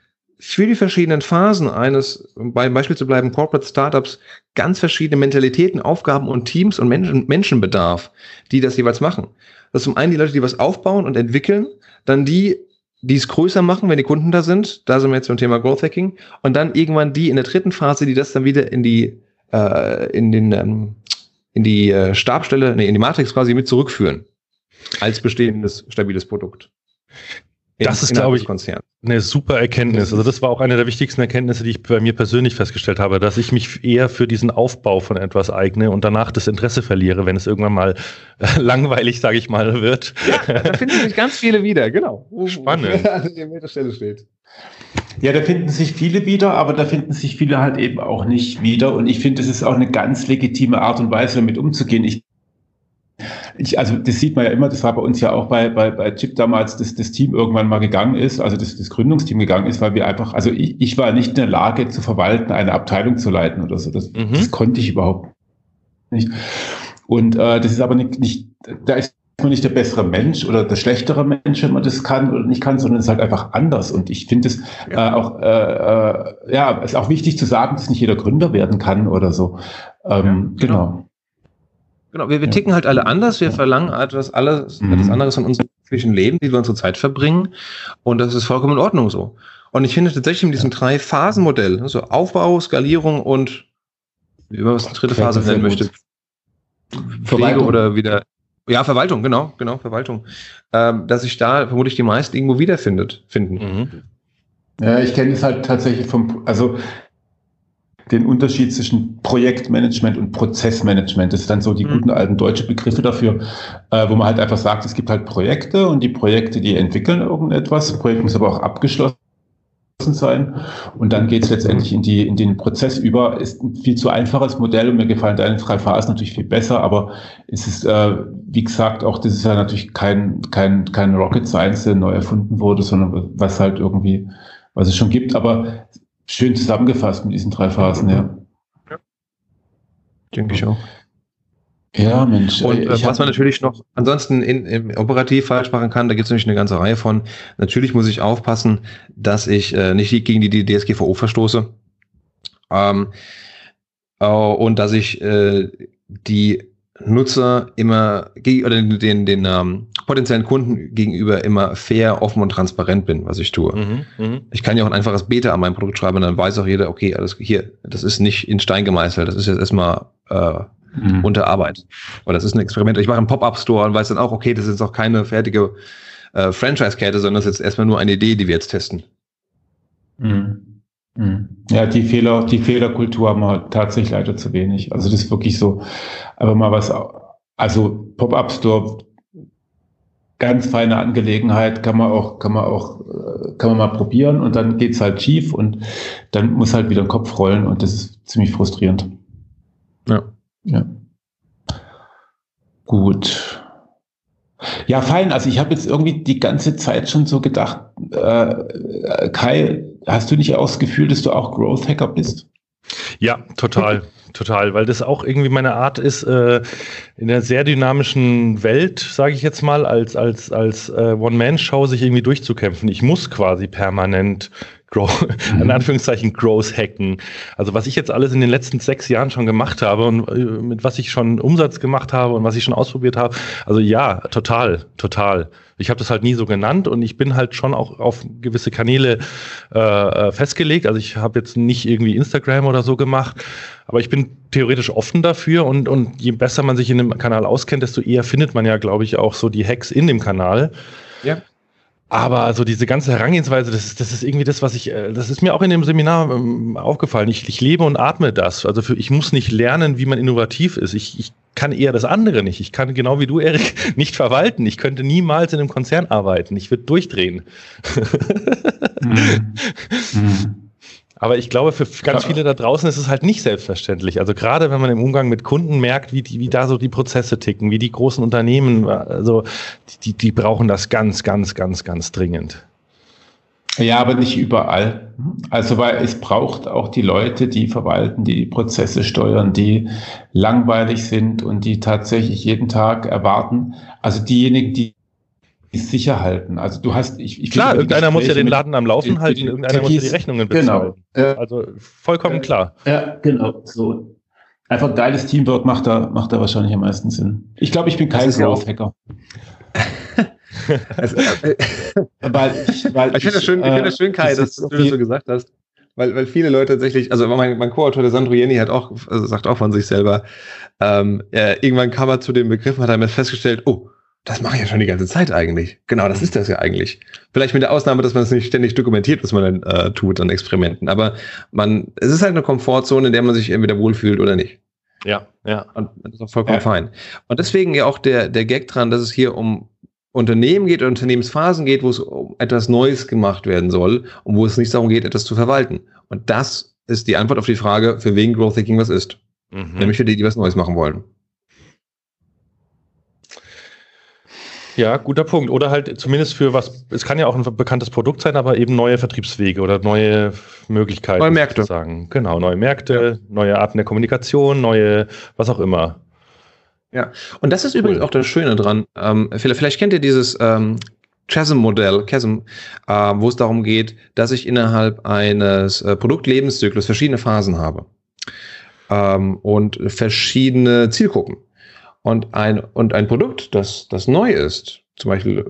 für die verschiedenen Phasen eines, beim Beispiel zu bleiben, Corporate Startups, ganz verschiedene Mentalitäten, Aufgaben und Teams und Menschen, Menschenbedarf, die das jeweils machen. Das ist zum einen die Leute, die was aufbauen und entwickeln, dann die, die es größer machen, wenn die Kunden da sind. Da sind wir jetzt beim Thema Growth Hacking. Und dann irgendwann die in der dritten Phase, die das dann wieder in die, äh, in den, ähm, in die äh, Stabstelle, nee, in die Matrix quasi mit zurückführen. Als bestehendes, stabiles Produkt. In, das ist, glaube ich, eine super Erkenntnis. Also das war auch eine der wichtigsten Erkenntnisse, die ich bei mir persönlich festgestellt habe, dass ich mich eher für diesen Aufbau von etwas eigne und danach das Interesse verliere, wenn es irgendwann mal äh, langweilig, sage ich mal, wird. Ja, da finden sich ganz viele wieder, genau. Spannend. An der Stelle steht. Ja, da finden sich viele wieder, aber da finden sich viele halt eben auch nicht wieder. Und ich finde, es ist auch eine ganz legitime Art und Weise, damit umzugehen. Ich ich, also das sieht man ja immer, das war bei uns ja auch bei, bei, bei Chip damals, dass das Team irgendwann mal gegangen ist, also das, das Gründungsteam gegangen ist, weil wir einfach, also ich, ich war nicht in der Lage zu verwalten, eine Abteilung zu leiten oder so. Das, mhm. das konnte ich überhaupt nicht. Und äh, das ist aber nicht, nicht, da ist man nicht der bessere Mensch oder der schlechtere Mensch, wenn man das kann oder nicht kann, sondern es ist halt einfach anders. Und ich finde es ja. äh, auch, äh, äh, ja, ist auch wichtig zu sagen, dass nicht jeder Gründer werden kann oder so. Ähm, ja, genau. genau. Genau, wir, wir ticken halt alle anders, wir verlangen etwas alles, mhm. etwas anderes von unserem zwischen Leben, wie wir unsere Zeit verbringen. Und das ist vollkommen in Ordnung so. Und ich finde tatsächlich in diesem drei Phasen-Modell, also Aufbau, Skalierung und wie man was die dritte Phase nennen möchte. Pflege oder wieder. Ja, Verwaltung, genau, genau, Verwaltung. Ähm, dass sich da vermutlich die meisten irgendwo wiederfindet, finden. Mhm. Ja, ich kenne es halt tatsächlich vom, also den Unterschied zwischen Projektmanagement und Prozessmanagement. Das sind dann so die mhm. guten alten deutschen Begriffe dafür, äh, wo man halt einfach sagt, es gibt halt Projekte und die Projekte, die entwickeln irgendetwas. Das Projekt muss aber auch abgeschlossen sein. Und dann geht es letztendlich in, die, in den Prozess über. Ist ein viel zu einfaches Modell und mir gefallen deine drei Phasen natürlich viel besser, aber es ist, äh, wie gesagt, auch das ist ja natürlich kein, kein, kein Rocket Science, der neu erfunden wurde, sondern was halt irgendwie was es schon gibt. Aber schön zusammengefasst mit diesen drei Phasen, ja. ja. Denke ich auch. Ja, Mensch. Und äh, was man natürlich noch ansonsten in, in, operativ falsch machen kann, da gibt es nämlich eine ganze Reihe von. Natürlich muss ich aufpassen, dass ich äh, nicht gegen die, die DSGVO verstoße. Ähm, äh, und dass ich äh, die Nutzer immer oder den, den, den ähm, potenziellen Kunden gegenüber immer fair, offen und transparent bin, was ich tue. Mhm, mh. Ich kann ja auch ein einfaches Beta an meinem Produkt schreiben, dann weiß auch jeder, okay, alles hier, das ist nicht in Stein gemeißelt, das ist jetzt erstmal äh, mhm. unter Arbeit. Oder das ist ein Experiment. Ich mache einen Pop-Up-Store und weiß dann auch, okay, das ist jetzt auch keine fertige äh, Franchise-Kette, sondern das ist jetzt erstmal nur eine Idee, die wir jetzt testen. Mhm. Mhm. Ja, die Fehler, die Fehlerkultur haben wir tatsächlich leider zu wenig. Also das ist wirklich so, aber mal was, also Pop-Up Store, ganz feine Angelegenheit, kann man auch, kann man auch, äh, kann man mal probieren und dann geht's halt schief und dann muss halt wieder den Kopf rollen und das ist ziemlich frustrierend. Ja. Ja. Gut. Ja, fein. Also ich habe jetzt irgendwie die ganze Zeit schon so gedacht, äh, Kai, hast du nicht auch das Gefühl, dass du auch Growth Hacker bist? Ja, total, total, weil das auch irgendwie meine Art ist, äh, in der sehr dynamischen Welt, sage ich jetzt mal, als als als äh, One-Man-Show sich irgendwie durchzukämpfen. Ich muss quasi permanent Grow, mhm. in Anführungszeichen Growth hacken. Also was ich jetzt alles in den letzten sechs Jahren schon gemacht habe und äh, mit was ich schon Umsatz gemacht habe und was ich schon ausprobiert habe. Also ja, total, total. Ich habe das halt nie so genannt und ich bin halt schon auch auf gewisse Kanäle äh, äh festgelegt. Also ich habe jetzt nicht irgendwie Instagram oder so gemacht, aber ich bin theoretisch offen dafür und, und je besser man sich in dem Kanal auskennt, desto eher findet man ja, glaube ich, auch so die Hacks in dem Kanal. Ja. Aber so diese ganze Herangehensweise, das ist, das ist irgendwie das, was ich, äh, das ist mir auch in dem Seminar ähm, aufgefallen. Ich, ich lebe und atme das. Also für, ich muss nicht lernen, wie man innovativ ist. Ich, ich kann eher das andere nicht. Ich kann genau wie du, Erik, nicht verwalten. Ich könnte niemals in einem Konzern arbeiten. Ich würde durchdrehen. mhm. Mhm. Aber ich glaube, für ganz viele da draußen ist es halt nicht selbstverständlich. Also gerade wenn man im Umgang mit Kunden merkt, wie, die, wie da so die Prozesse ticken, wie die großen Unternehmen, also die, die brauchen das ganz, ganz, ganz, ganz dringend. Ja, aber nicht überall. Also, weil es braucht auch die Leute, die verwalten, die Prozesse steuern, die langweilig sind und die tatsächlich jeden Tag erwarten. Also diejenigen, die sicher halten. Also du hast, ich, ich klar, irgendeiner muss ja den Laden am Laufen halten, irgendeiner muss ja die Rechnungen bezahlen. Genau. also vollkommen klar. Ja, genau. So einfach geiles Teamwork macht da macht da wahrscheinlich am meisten Sinn. Ich glaube, ich bin kein Growth-Hacker. also, äh, weil ich, weil ich finde das schön, ich finde das schön, Kai, dass du das so gesagt hast. Weil, weil viele Leute tatsächlich, also mein, mein Co-Autor, der Sandro Jenny, hat auch, also sagt auch von sich selber, ähm, er, irgendwann kam er zu dem Begriff, hat er festgestellt, oh, das mache ich ja schon die ganze Zeit eigentlich. Genau, das ist das ja eigentlich. Vielleicht mit der Ausnahme, dass man es nicht ständig dokumentiert, was man dann äh, tut an Experimenten. Aber man, es ist halt eine Komfortzone, in der man sich entweder wohlfühlt oder nicht. Ja, ja. Und das ist auch vollkommen ja. fein. Und deswegen ja auch der, der Gag dran, dass es hier um Unternehmen geht, Unternehmensphasen geht, wo es um etwas Neues gemacht werden soll und wo es nicht darum geht, etwas zu verwalten. Und das ist die Antwort auf die Frage, für wen Growth Thinking was ist. Mhm. Nämlich für die, die was Neues machen wollen. Ja, guter Punkt. Oder halt zumindest für was, es kann ja auch ein bekanntes Produkt sein, aber eben neue Vertriebswege oder neue Möglichkeiten. Neue Märkte. Sozusagen. Genau, neue Märkte, ja. neue Arten der Kommunikation, neue, was auch immer. Ja, und das ist cool. übrigens auch das Schöne dran. Ähm, vielleicht, vielleicht, kennt ihr dieses ähm, Chasm-Modell, Chasm, äh, wo es darum geht, dass ich innerhalb eines äh, Produktlebenszyklus verschiedene Phasen habe ähm, und verschiedene Zielgruppen. Und ein, und ein Produkt, das, das neu ist, zum Beispiel,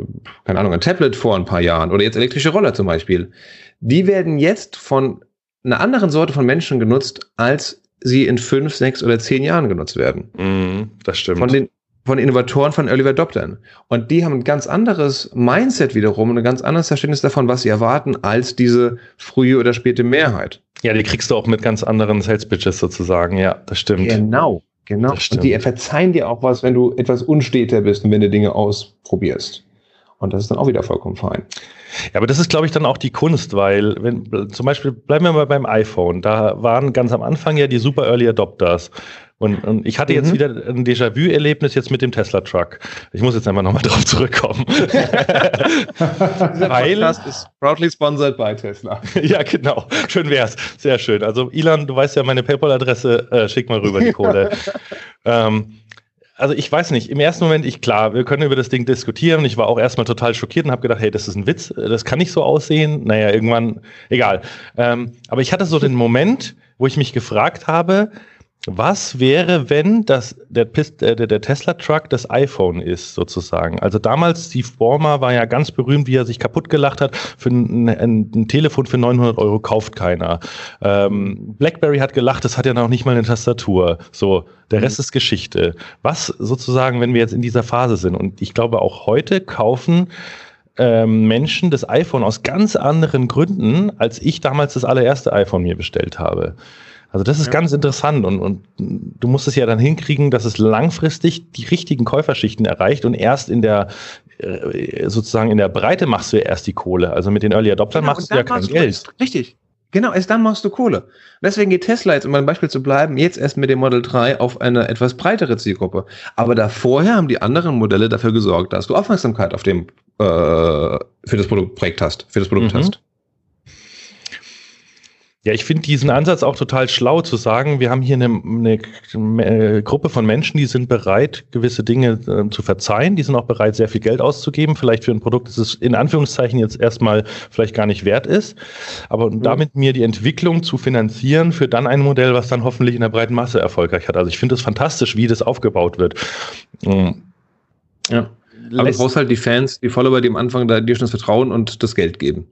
keine Ahnung, ein Tablet vor ein paar Jahren oder jetzt elektrische Roller zum Beispiel, die werden jetzt von einer anderen Sorte von Menschen genutzt, als sie in fünf, sechs oder zehn Jahren genutzt werden. Mm, das stimmt. Von den, von Innovatoren, von Early Adoptern. Und die haben ein ganz anderes Mindset wiederum und ein ganz anderes Verständnis davon, was sie erwarten, als diese frühe oder späte Mehrheit. Ja, die kriegst du auch mit ganz anderen Sales Pitches sozusagen. Ja, das stimmt. Genau. Genau. Und die verzeihen dir auch was, wenn du etwas unsteter bist und wenn du Dinge ausprobierst. Und das ist dann auch wieder vollkommen fein. Ja, aber das ist, glaube ich, dann auch die Kunst, weil, wenn, zum Beispiel, bleiben wir mal beim iPhone. Da waren ganz am Anfang ja die super Early Adopters. Und, und ich hatte jetzt mhm. wieder ein Déjà-vu-Erlebnis jetzt mit dem Tesla-Truck. Ich muss jetzt einfach nochmal drauf zurückkommen. Dieser Weil, Podcast ist proudly sponsored by Tesla. ja, genau. Schön wär's. Sehr schön. Also, Ilan, du weißt ja meine PayPal-Adresse. Äh, schick mal rüber die Kohle. ähm, also ich weiß nicht, im ersten Moment, ich klar, wir können über das Ding diskutieren. Ich war auch erstmal total schockiert und habe gedacht, hey, das ist ein Witz, das kann nicht so aussehen. Naja, irgendwann, egal. Ähm, aber ich hatte so den Moment, wo ich mich gefragt habe, was wäre, wenn das, der, der, der Tesla-Truck das iPhone ist, sozusagen? Also damals, Steve Ballmer war ja ganz berühmt, wie er sich kaputt gelacht hat. Für ein, ein, ein Telefon für 900 Euro kauft keiner. Ähm, BlackBerry hat gelacht, das hat ja noch nicht mal eine Tastatur. So, der Rest mhm. ist Geschichte. Was sozusagen, wenn wir jetzt in dieser Phase sind? Und ich glaube, auch heute kaufen ähm, Menschen das iPhone aus ganz anderen Gründen, als ich damals das allererste iPhone mir bestellt habe. Also das ist ja. ganz interessant und, und du musst es ja dann hinkriegen, dass es langfristig die richtigen Käuferschichten erreicht und erst in der äh, sozusagen in der Breite machst du ja erst die Kohle. Also mit den Early Adoptern genau, machst du ja kein Geld. Richtig. Genau, erst dann machst du Kohle. Deswegen geht Tesla jetzt, um ein Beispiel zu bleiben, jetzt erst mit dem Model 3 auf eine etwas breitere Zielgruppe. Aber da vorher haben die anderen Modelle dafür gesorgt, dass du Aufmerksamkeit auf dem äh, für das Produktprojekt hast, für das Produkt mhm. hast. Ja, ich finde diesen Ansatz auch total schlau zu sagen, wir haben hier eine, eine, eine Gruppe von Menschen, die sind bereit, gewisse Dinge äh, zu verzeihen, die sind auch bereit, sehr viel Geld auszugeben, vielleicht für ein Produkt, das es in Anführungszeichen jetzt erstmal vielleicht gar nicht wert ist, aber mhm. damit mir die Entwicklung zu finanzieren für dann ein Modell, was dann hoffentlich in der breiten Masse erfolgreich hat. Also ich finde es fantastisch, wie das aufgebaut wird. Mhm. Ja. Aber du brauchst halt die Fans, die Follower, die am Anfang da dir schon das Vertrauen und das Geld geben.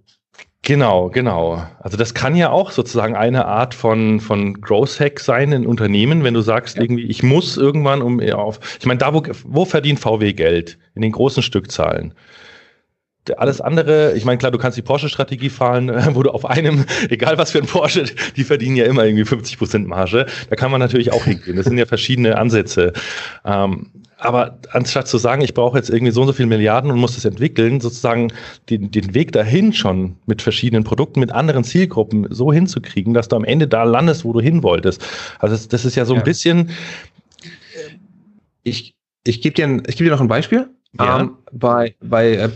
Genau, genau. Also das kann ja auch sozusagen eine Art von, von Growth Hack sein in Unternehmen, wenn du sagst, ja. irgendwie, ich muss irgendwann um auf. Ich meine, da wo, wo verdient VW Geld? In den großen Stückzahlen. Alles andere, ich meine, klar, du kannst die Porsche-Strategie fahren, wo du auf einem, egal was für ein Porsche, die verdienen ja immer irgendwie 50 Prozent Marge. Da kann man natürlich auch hingehen. Das sind ja verschiedene Ansätze. Ähm, aber anstatt zu sagen, ich brauche jetzt irgendwie so und so viele Milliarden und muss das entwickeln, sozusagen den, den Weg dahin schon mit verschiedenen Produkten, mit anderen Zielgruppen so hinzukriegen, dass du am Ende da landest, wo du hin wolltest. Also das, das ist ja so ein ja. bisschen. Ich, ich gebe dir, ich geb dir noch ein Beispiel. Ja. Um, ähm, bei, bei, äh,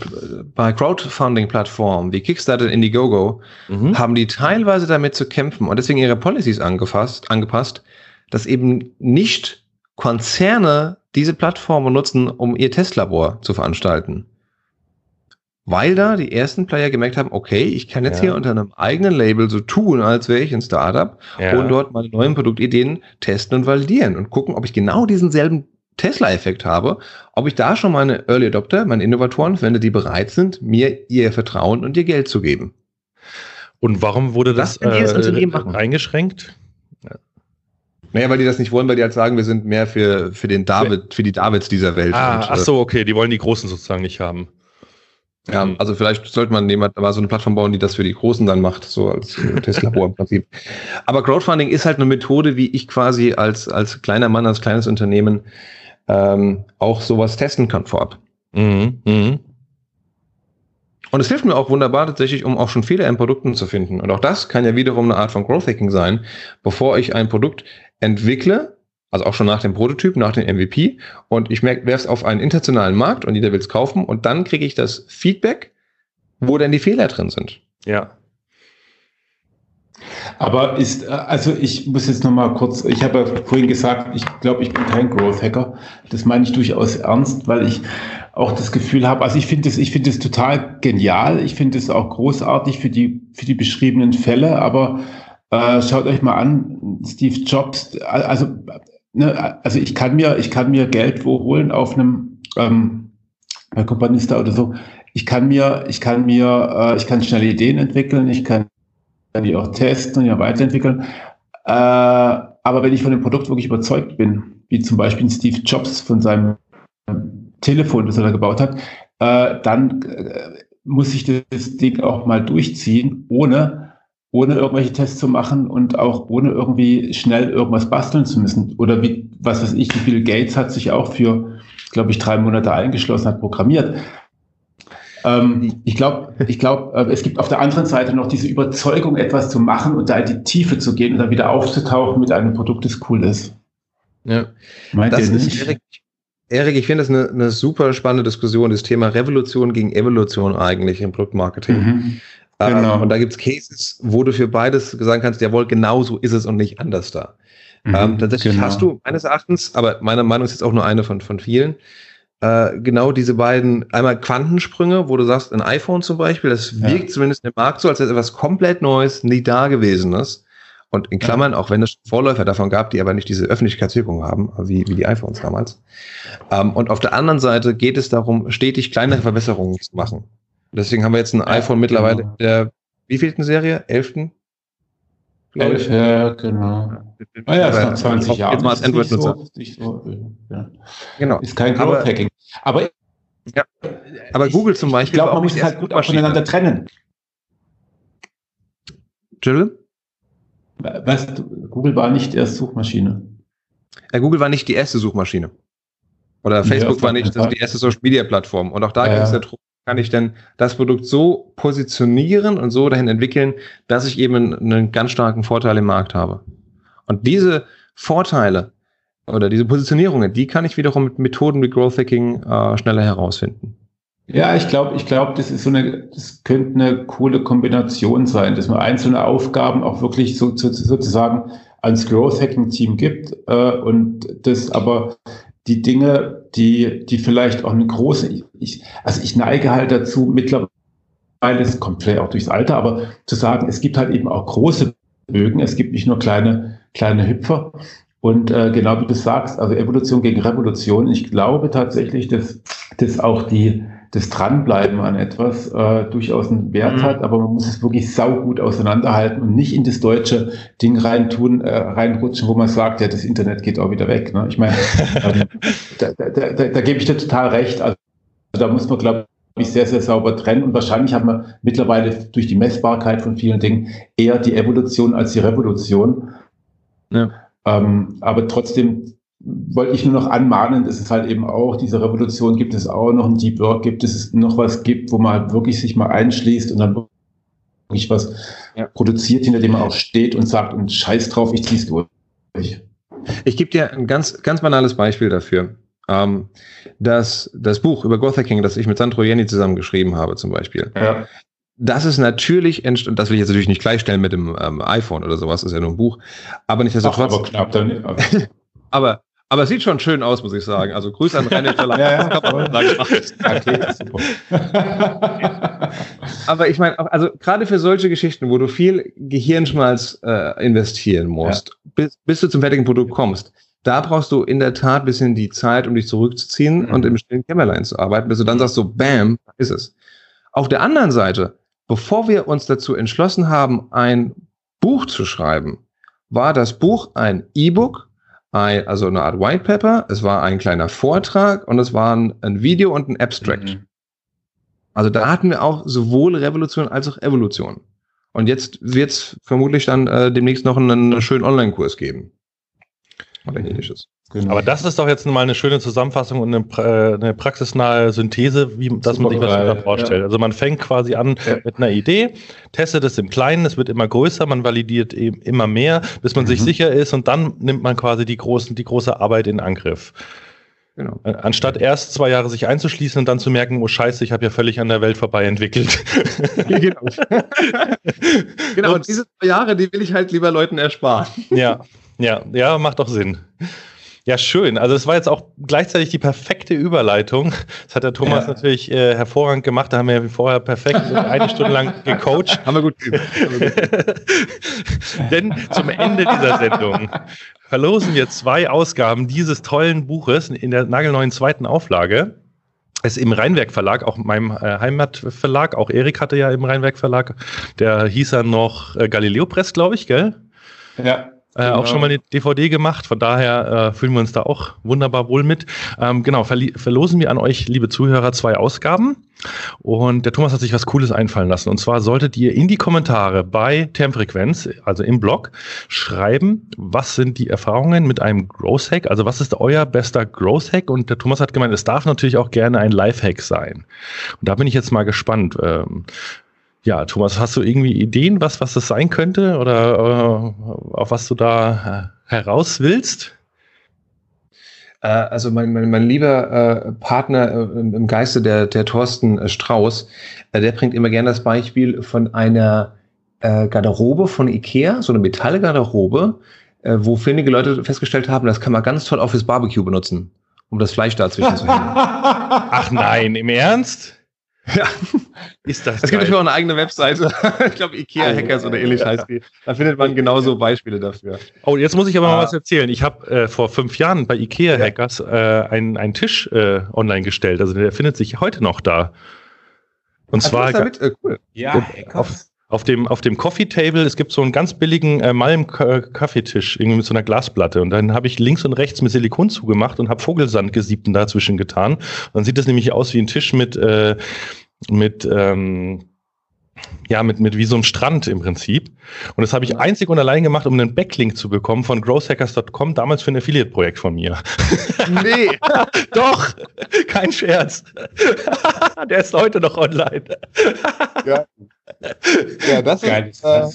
bei Crowdfunding-Plattformen wie Kickstarter und Indiegogo mhm. haben die teilweise damit zu kämpfen und deswegen ihre Policies angefasst, angepasst, dass eben nicht Konzerne diese Plattformen nutzen, um ihr Testlabor zu veranstalten. Weil da die ersten Player gemerkt haben, okay, ich kann jetzt ja. hier unter einem eigenen Label so tun, als wäre ich ein Startup ja. und dort meine neuen Produktideen testen und validieren und gucken, ob ich genau diesen selben Tesla-Effekt habe, ob ich da schon meine Early Adopter, meine Innovatoren finde, die bereit sind, mir ihr Vertrauen und ihr Geld zu geben. Und warum wurde das, das äh, eingeschränkt? Naja, weil die das nicht wollen, weil die halt sagen, wir sind mehr für, für den David, für die Davids dieser Welt. Ah, und, ach so, okay, die wollen die Großen sozusagen nicht haben. Ja, also vielleicht sollte man jemand mal so eine Plattform bauen, die das für die Großen dann macht, so als Testlabor im Prinzip. Aber Crowdfunding ist halt eine Methode, wie ich quasi als, als kleiner Mann, als kleines Unternehmen ähm, auch sowas testen kann vorab. Mhm, mh. Und es hilft mir auch wunderbar tatsächlich, um auch schon Fehler in Produkten zu finden. Und auch das kann ja wiederum eine Art von Growth Hacking sein, bevor ich ein Produkt entwickle, also auch schon nach dem Prototyp, nach dem MVP, und ich werfe es auf einen internationalen Markt und jeder will es kaufen und dann kriege ich das Feedback, wo denn die Fehler drin sind. Ja. Aber ist, also ich muss jetzt nochmal kurz, ich habe ja vorhin gesagt, ich glaube, ich bin kein Growth Hacker. Das meine ich durchaus ernst, weil ich auch das Gefühl habe, also ich finde es, ich finde es total genial. Ich finde es auch großartig für die, für die beschriebenen Fälle, aber äh, schaut euch mal an, Steve Jobs, also, ne, also ich kann mir, ich kann mir Geld wo holen auf einem ähm, Kompanista oder so. Ich kann mir, ich kann mir, äh, ich kann schnelle Ideen entwickeln, ich kann die auch testen und ja weiterentwickeln. Äh, aber wenn ich von dem Produkt wirklich überzeugt bin, wie zum Beispiel Steve Jobs von seinem Telefon, das er da gebaut hat, äh, dann äh, muss ich das Ding auch mal durchziehen, ohne ohne irgendwelche Tests zu machen und auch ohne irgendwie schnell irgendwas basteln zu müssen. Oder wie, was weiß ich, wie Bill Gates hat sich auch für, glaube ich, drei Monate eingeschlossen, hat programmiert. Ähm, ich glaube, ich glaub, äh, es gibt auf der anderen Seite noch diese Überzeugung, etwas zu machen und da in die Tiefe zu gehen und dann wieder aufzutauchen mit einem Produkt, das cool ist. Ja. Meint das ist Erik, Erik, ich finde das eine, eine super spannende Diskussion, das Thema Revolution gegen Evolution eigentlich im Produktmarketing. Mhm. Genau. Ähm, und da gibt es Cases, wo du für beides sagen kannst, jawohl, genau so ist es und nicht anders da. Mhm, ähm, tatsächlich genau. hast du meines Erachtens, aber meiner Meinung ist jetzt auch nur eine von, von vielen, äh, genau diese beiden, einmal Quantensprünge, wo du sagst, ein iPhone zum Beispiel, das ja. wirkt zumindest im Markt so, als wäre etwas komplett Neues, nie da gewesen ist. Und in Klammern, ja. auch wenn es Vorläufer davon gab, die aber nicht diese Öffentlichkeitswirkung haben, wie, wie die iPhones damals. Ähm, und auf der anderen Seite geht es darum, stetig kleinere Verbesserungen zu machen. Deswegen haben wir jetzt ein ja, iPhone mittlerweile genau. der wievielten Serie? Elften? Elf, ja, genau. Ah ja, ist noch 20 Jahre. Jetzt mal als Android-Nutzer. So, ja. Genau. Ist kein Growth Hacking. Aber, ja. aber Google zum Beispiel. Ich glaube, man muss es halt gut voneinander trennen. Entschuldigung? Was, Google war nicht erst Suchmaschine. Ja, Google war nicht die erste Suchmaschine. Oder Facebook ja, war nicht die erste Social Media Plattform. Und auch da ja. ging es ja darum, kann ich denn das Produkt so positionieren und so dahin entwickeln, dass ich eben einen ganz starken Vorteil im Markt habe. Und diese Vorteile oder diese Positionierungen, die kann ich wiederum mit Methoden wie Growth Hacking äh, schneller herausfinden. Ja, ich glaube, ich glaube, das ist so eine, das könnte eine coole Kombination sein, dass man einzelne Aufgaben auch wirklich so, so, sozusagen ans Growth Hacking Team gibt äh, und das aber die Dinge, die, die vielleicht auch eine große, ich, also ich neige halt dazu mittlerweile, es kommt vielleicht auch durchs Alter, aber zu sagen, es gibt halt eben auch große Bögen, es gibt nicht nur kleine, kleine Hüpfer. Und äh, genau wie du sagst, also Evolution gegen Revolution, ich glaube tatsächlich, dass, dass auch die, das Dranbleiben an etwas äh, durchaus einen Wert mhm. hat, aber man muss es wirklich saugut auseinanderhalten und nicht in das deutsche Ding reintun, äh, reinrutschen, wo man sagt, ja, das Internet geht auch wieder weg. Ne? Ich meine, ähm, da, da, da, da gebe ich dir total recht. Also da muss man, glaube ich, sehr, sehr sauber trennen. Und wahrscheinlich hat man mittlerweile durch die Messbarkeit von vielen Dingen eher die Evolution als die Revolution. Ja. Ähm, aber trotzdem wollte ich nur noch anmahnen, dass es halt eben auch diese Revolution gibt es auch noch ein Deep Work gibt, dass es noch was gibt, wo man halt wirklich sich mal einschließt und dann wirklich was ja. produziert, hinter dem man auch steht und sagt, und scheiß drauf, ich zieh's durch. Ich gebe dir ein ganz, ganz banales Beispiel dafür. Ähm, das, das Buch über Growth Hacking, das ich mit Sandro Jenny zusammen geschrieben habe, zum Beispiel. Ja. Das ist natürlich, und das will ich jetzt natürlich nicht gleichstellen mit dem ähm, iPhone oder sowas, ist ja nur ein Buch, aber nicht, dass er trotzdem. Aber knapp dann. Aber, aber es sieht schon schön aus, muss ich sagen. Also Grüße an René Verlag. ja, ja, super. Aber ich meine, also gerade für solche Geschichten, wo du viel Gehirnschmalz äh, investieren musst, ja. bis, bis du zum fertigen Produkt kommst, da brauchst du in der Tat ein bisschen die Zeit, um dich zurückzuziehen mhm. und im stillen Kämmerlein zu arbeiten, bis du dann sagst so, bam, ist es. Auf der anderen Seite, bevor wir uns dazu entschlossen haben, ein Buch zu schreiben, war das Buch ein E-Book, ein, also eine Art White Paper, es war ein kleiner Vortrag und es war ein, ein Video und ein Abstract. Mhm. Also da hatten wir auch sowohl Revolution als auch Evolution. Und jetzt wird es vermutlich dann äh, demnächst noch einen, einen schönen Online-Kurs geben. Oder ähnliches. Genau. Aber das ist doch jetzt mal eine schöne Zusammenfassung und eine, äh, eine praxisnahe Synthese, wie dass man sich was darunter vorstellt. Ja. Also man fängt quasi an ja. mit einer Idee, testet es im Kleinen, es wird immer größer, man validiert eben immer mehr, bis man mhm. sich sicher ist und dann nimmt man quasi die, großen, die große Arbeit in Angriff. Genau. Äh, anstatt erst zwei Jahre sich einzuschließen und dann zu merken, oh Scheiße, ich habe ja völlig an der Welt vorbei entwickelt. genau. genau, und diese zwei Jahre, die will ich halt lieber Leuten ersparen. Ja, ja, ja, macht doch Sinn. Ja, schön. Also es war jetzt auch gleichzeitig die perfekte Überleitung. Das hat der Thomas ja. natürlich äh, hervorragend gemacht. Da haben wir vorher perfekt eine Stunde lang gecoacht. Haben wir gut Denn zum Ende dieser Sendung verlosen wir zwei Ausgaben dieses tollen Buches in der nagelneuen zweiten Auflage. Es ist im Rheinwerk Verlag, auch meinem äh, Heimatverlag. Auch Erik hatte ja im Rheinwerk Verlag. Der hieß er noch äh, Galileo Press, glaube ich, gell? Ja. Äh, genau. Auch schon mal eine DVD gemacht, von daher äh, fühlen wir uns da auch wunderbar wohl mit. Ähm, genau, verlosen wir an euch, liebe Zuhörer, zwei Ausgaben. Und der Thomas hat sich was Cooles einfallen lassen. Und zwar solltet ihr in die Kommentare bei Termfrequenz, also im Blog, schreiben, was sind die Erfahrungen mit einem Growth Hack? Also was ist euer bester Growth Hack? Und der Thomas hat gemeint, es darf natürlich auch gerne ein Life-Hack sein. Und da bin ich jetzt mal gespannt. Ähm, ja, Thomas, hast du irgendwie Ideen, was, was das sein könnte oder äh, auf was du da äh, heraus willst? Äh, also mein, mein, mein lieber äh, Partner äh, im Geiste, der, der Thorsten äh, Strauß, der bringt immer gerne das Beispiel von einer Garderobe von Ikea, so eine Metallgarderobe, wo findige Leute festgestellt haben, das kann man ganz toll auch fürs Barbecue benutzen, um das Fleisch dazwischen zu hängen. Ach nein, im Ernst? Ja. Ist das Es gibt natürlich auch eine eigene Webseite. ich glaube, IKEA Hackers oder ähnlich ja. heißt die. Da findet man genauso Beispiele dafür. Oh, jetzt muss ich aber ah. mal was erzählen. Ich habe äh, vor fünf Jahren bei IKEA Hackers äh, einen, einen Tisch äh, online gestellt. Also der findet sich heute noch da. Und Ach, zwar damit? Äh, cool. Ja, auf, auf dem, auf dem Coffee Table, es gibt so einen ganz billigen äh, Malm-Kaffeetisch, irgendwie mit so einer Glasplatte. Und dann habe ich links und rechts mit Silikon zugemacht und habe Vogelsand gesiebten dazwischen getan. Und dann sieht das nämlich aus wie ein Tisch mit, äh, mit ähm, ja, mit, mit wie so einem Strand im Prinzip. Und das habe ich einzig und allein gemacht, um einen Backlink zu bekommen von growthhackers.com, damals für ein Affiliate-Projekt von mir. Nee. Doch, kein Scherz. Der ist heute noch online. ja. ja, das Geil, ist äh,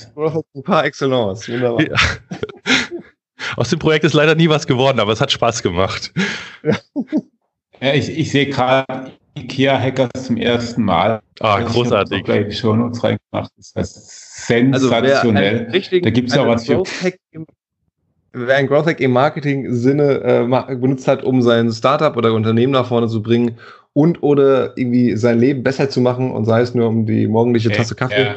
ein paar Excellence. Wunderbar. Ja. Aus dem Projekt ist leider nie was geworden, aber es hat Spaß gemacht. Ja, ja ich, ich sehe gerade IKEA-Hackers zum ersten Mal. Ah, großartig. Ich die Show Notes reingemacht. Das heißt, sensationell. Also da gibt es auch was für. Wer ein Growth Hack im Marketing-Sinne äh, benutzt hat, um sein Startup oder Unternehmen nach vorne zu bringen und oder irgendwie sein Leben besser zu machen und sei es nur um die morgendliche okay, Tasse Kaffee, ja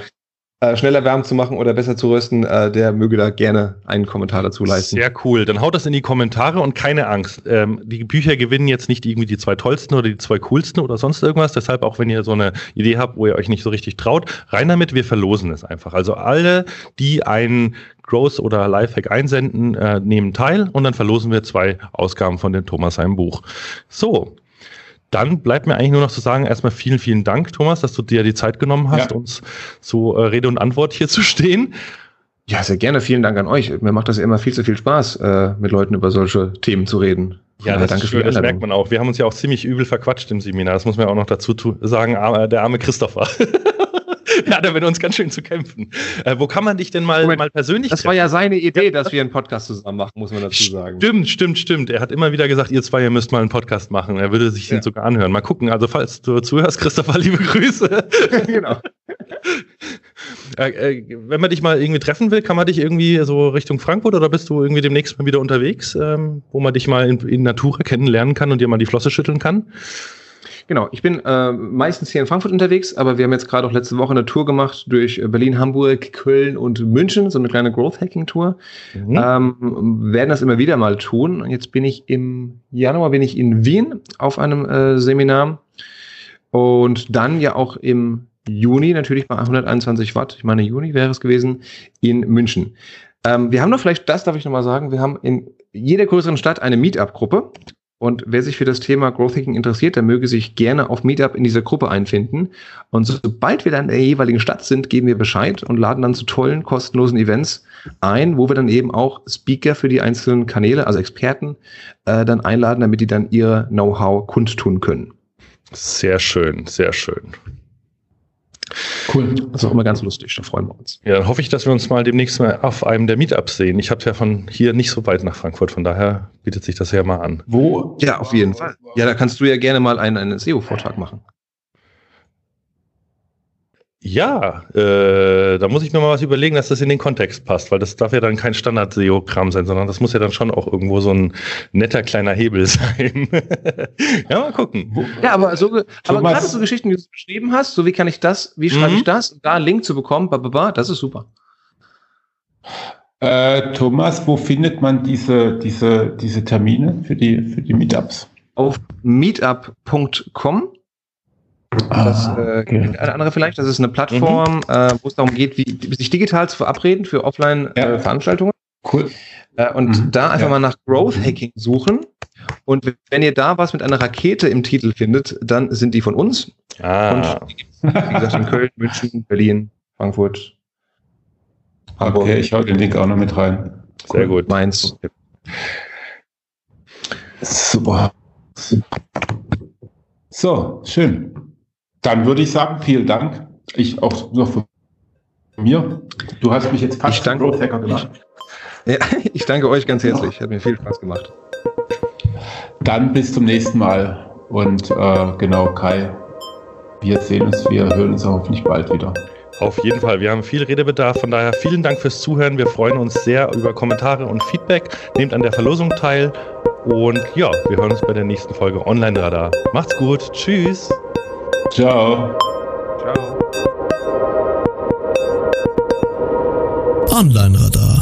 äh, schneller warm zu machen oder besser zu rösten, äh, der möge da gerne einen Kommentar dazu leisten. Sehr cool. Dann haut das in die Kommentare und keine Angst. Ähm, die Bücher gewinnen jetzt nicht irgendwie die zwei tollsten oder die zwei coolsten oder sonst irgendwas. Deshalb auch, wenn ihr so eine Idee habt, wo ihr euch nicht so richtig traut, rein damit, wir verlosen es einfach. Also alle, die einen Growth oder Lifehack einsenden, äh, nehmen teil und dann verlosen wir zwei Ausgaben von dem Thomas seinem Buch. So, dann bleibt mir eigentlich nur noch zu sagen, erstmal vielen, vielen Dank, Thomas, dass du dir die Zeit genommen hast, ja. uns so äh, Rede und Antwort hier zu stehen. Ja, sehr gerne. Vielen Dank an euch. Mir macht das immer viel zu viel Spaß, äh, mit Leuten über solche Themen zu reden. Ja, das, danke schön, das merkt man auch. Wir haben uns ja auch ziemlich übel verquatscht im Seminar. Das muss man ja auch noch dazu sagen. Der arme Christopher. ja, da mit uns ganz schön zu kämpfen. Äh, wo kann man dich denn mal, Moment, mal persönlich Das treffen? war ja seine Idee, ja, dass wir einen Podcast zusammen machen, muss man dazu sagen. Stimmt, stimmt, stimmt. Er hat immer wieder gesagt, ihr zwei, ihr müsst mal einen Podcast machen. Er würde sich ja. den sogar anhören. Mal gucken. Also, falls du zuhörst, Christopher, liebe Grüße. genau. äh, äh, wenn man dich mal irgendwie treffen will, kann man dich irgendwie so Richtung Frankfurt oder bist du irgendwie demnächst mal wieder unterwegs, ähm, wo man dich mal in, in Natura kennenlernen kann und dir mal die Flosse schütteln kann? Genau, ich bin äh, meistens hier in Frankfurt unterwegs, aber wir haben jetzt gerade auch letzte Woche eine Tour gemacht durch Berlin, Hamburg, Köln und München, so eine kleine Growth Hacking Tour. Mhm. Ähm, werden das immer wieder mal tun. Und jetzt bin ich im Januar bin ich in Wien auf einem äh, Seminar und dann ja auch im Juni natürlich bei 121 Watt, ich meine Juni wäre es gewesen, in München. Ähm, wir haben noch vielleicht, das darf ich nochmal sagen, wir haben in jeder größeren Stadt eine Meetup-Gruppe. Und wer sich für das Thema Growth Hacking interessiert, der möge sich gerne auf Meetup in dieser Gruppe einfinden. Und sobald wir dann in der jeweiligen Stadt sind, geben wir Bescheid und laden dann zu tollen, kostenlosen Events ein, wo wir dann eben auch Speaker für die einzelnen Kanäle, also Experten, äh, dann einladen, damit die dann ihr Know-how kundtun können. Sehr schön, sehr schön. Cool. Das ist auch immer ganz lustig, da freuen wir uns. Ja, dann hoffe ich, dass wir uns mal demnächst mal auf einem der Meetups sehen. Ich habe ja von hier nicht so weit nach Frankfurt, von daher bietet sich das ja mal an. Wo? Ja, auf jeden Fall. Ja, da kannst du ja gerne mal einen, einen SEO-Vortrag machen. Ja, äh, da muss ich mir mal was überlegen, dass das in den Kontext passt, weil das darf ja dann kein Standard-SEO-Kram sein, sondern das muss ja dann schon auch irgendwo so ein netter kleiner Hebel sein. ja, mal gucken. Ja, aber so, aber gerade so Geschichten, die du beschrieben hast, so wie kann ich das, wie schreibe mhm. ich das, da einen Link zu bekommen, bababa, das ist super. Äh, Thomas, wo findet man diese, diese, diese Termine für die, für die Meetups? Auf meetup.com das ah, äh, okay. eine andere vielleicht. Das ist eine Plattform, mhm. äh, wo es darum geht, wie, sich digital zu verabreden für Offline-Veranstaltungen. Ja. Äh, cool. Äh, und mhm. da einfach ja. mal nach Growth Hacking suchen. Und wenn ihr da was mit einer Rakete im Titel findet, dann sind die von uns. Ah. Und wie gesagt, in Köln, München, Berlin, Frankfurt. Hamburg. Okay, ich hau den Link auch noch mit rein. Sehr cool. gut. Mainz. Super. So, schön. Dann würde ich sagen, vielen Dank. Ich auch noch von mir. Du hast mich jetzt fast ich danke, Growth Hacker gemacht. Ja, ich danke euch ganz herzlich. Hat mir viel Spaß gemacht. dann bis zum nächsten Mal. Und äh, genau, Kai, wir sehen uns, wir hören uns hoffentlich bald wieder. Auf jeden Fall, wir haben viel Redebedarf. Von daher vielen Dank fürs Zuhören. Wir freuen uns sehr über Kommentare und Feedback. Nehmt an der Verlosung teil. Und ja, wir hören uns bei der nächsten Folge Online Radar. Macht's gut. Tschüss. Ciao. Ciao. Online Radar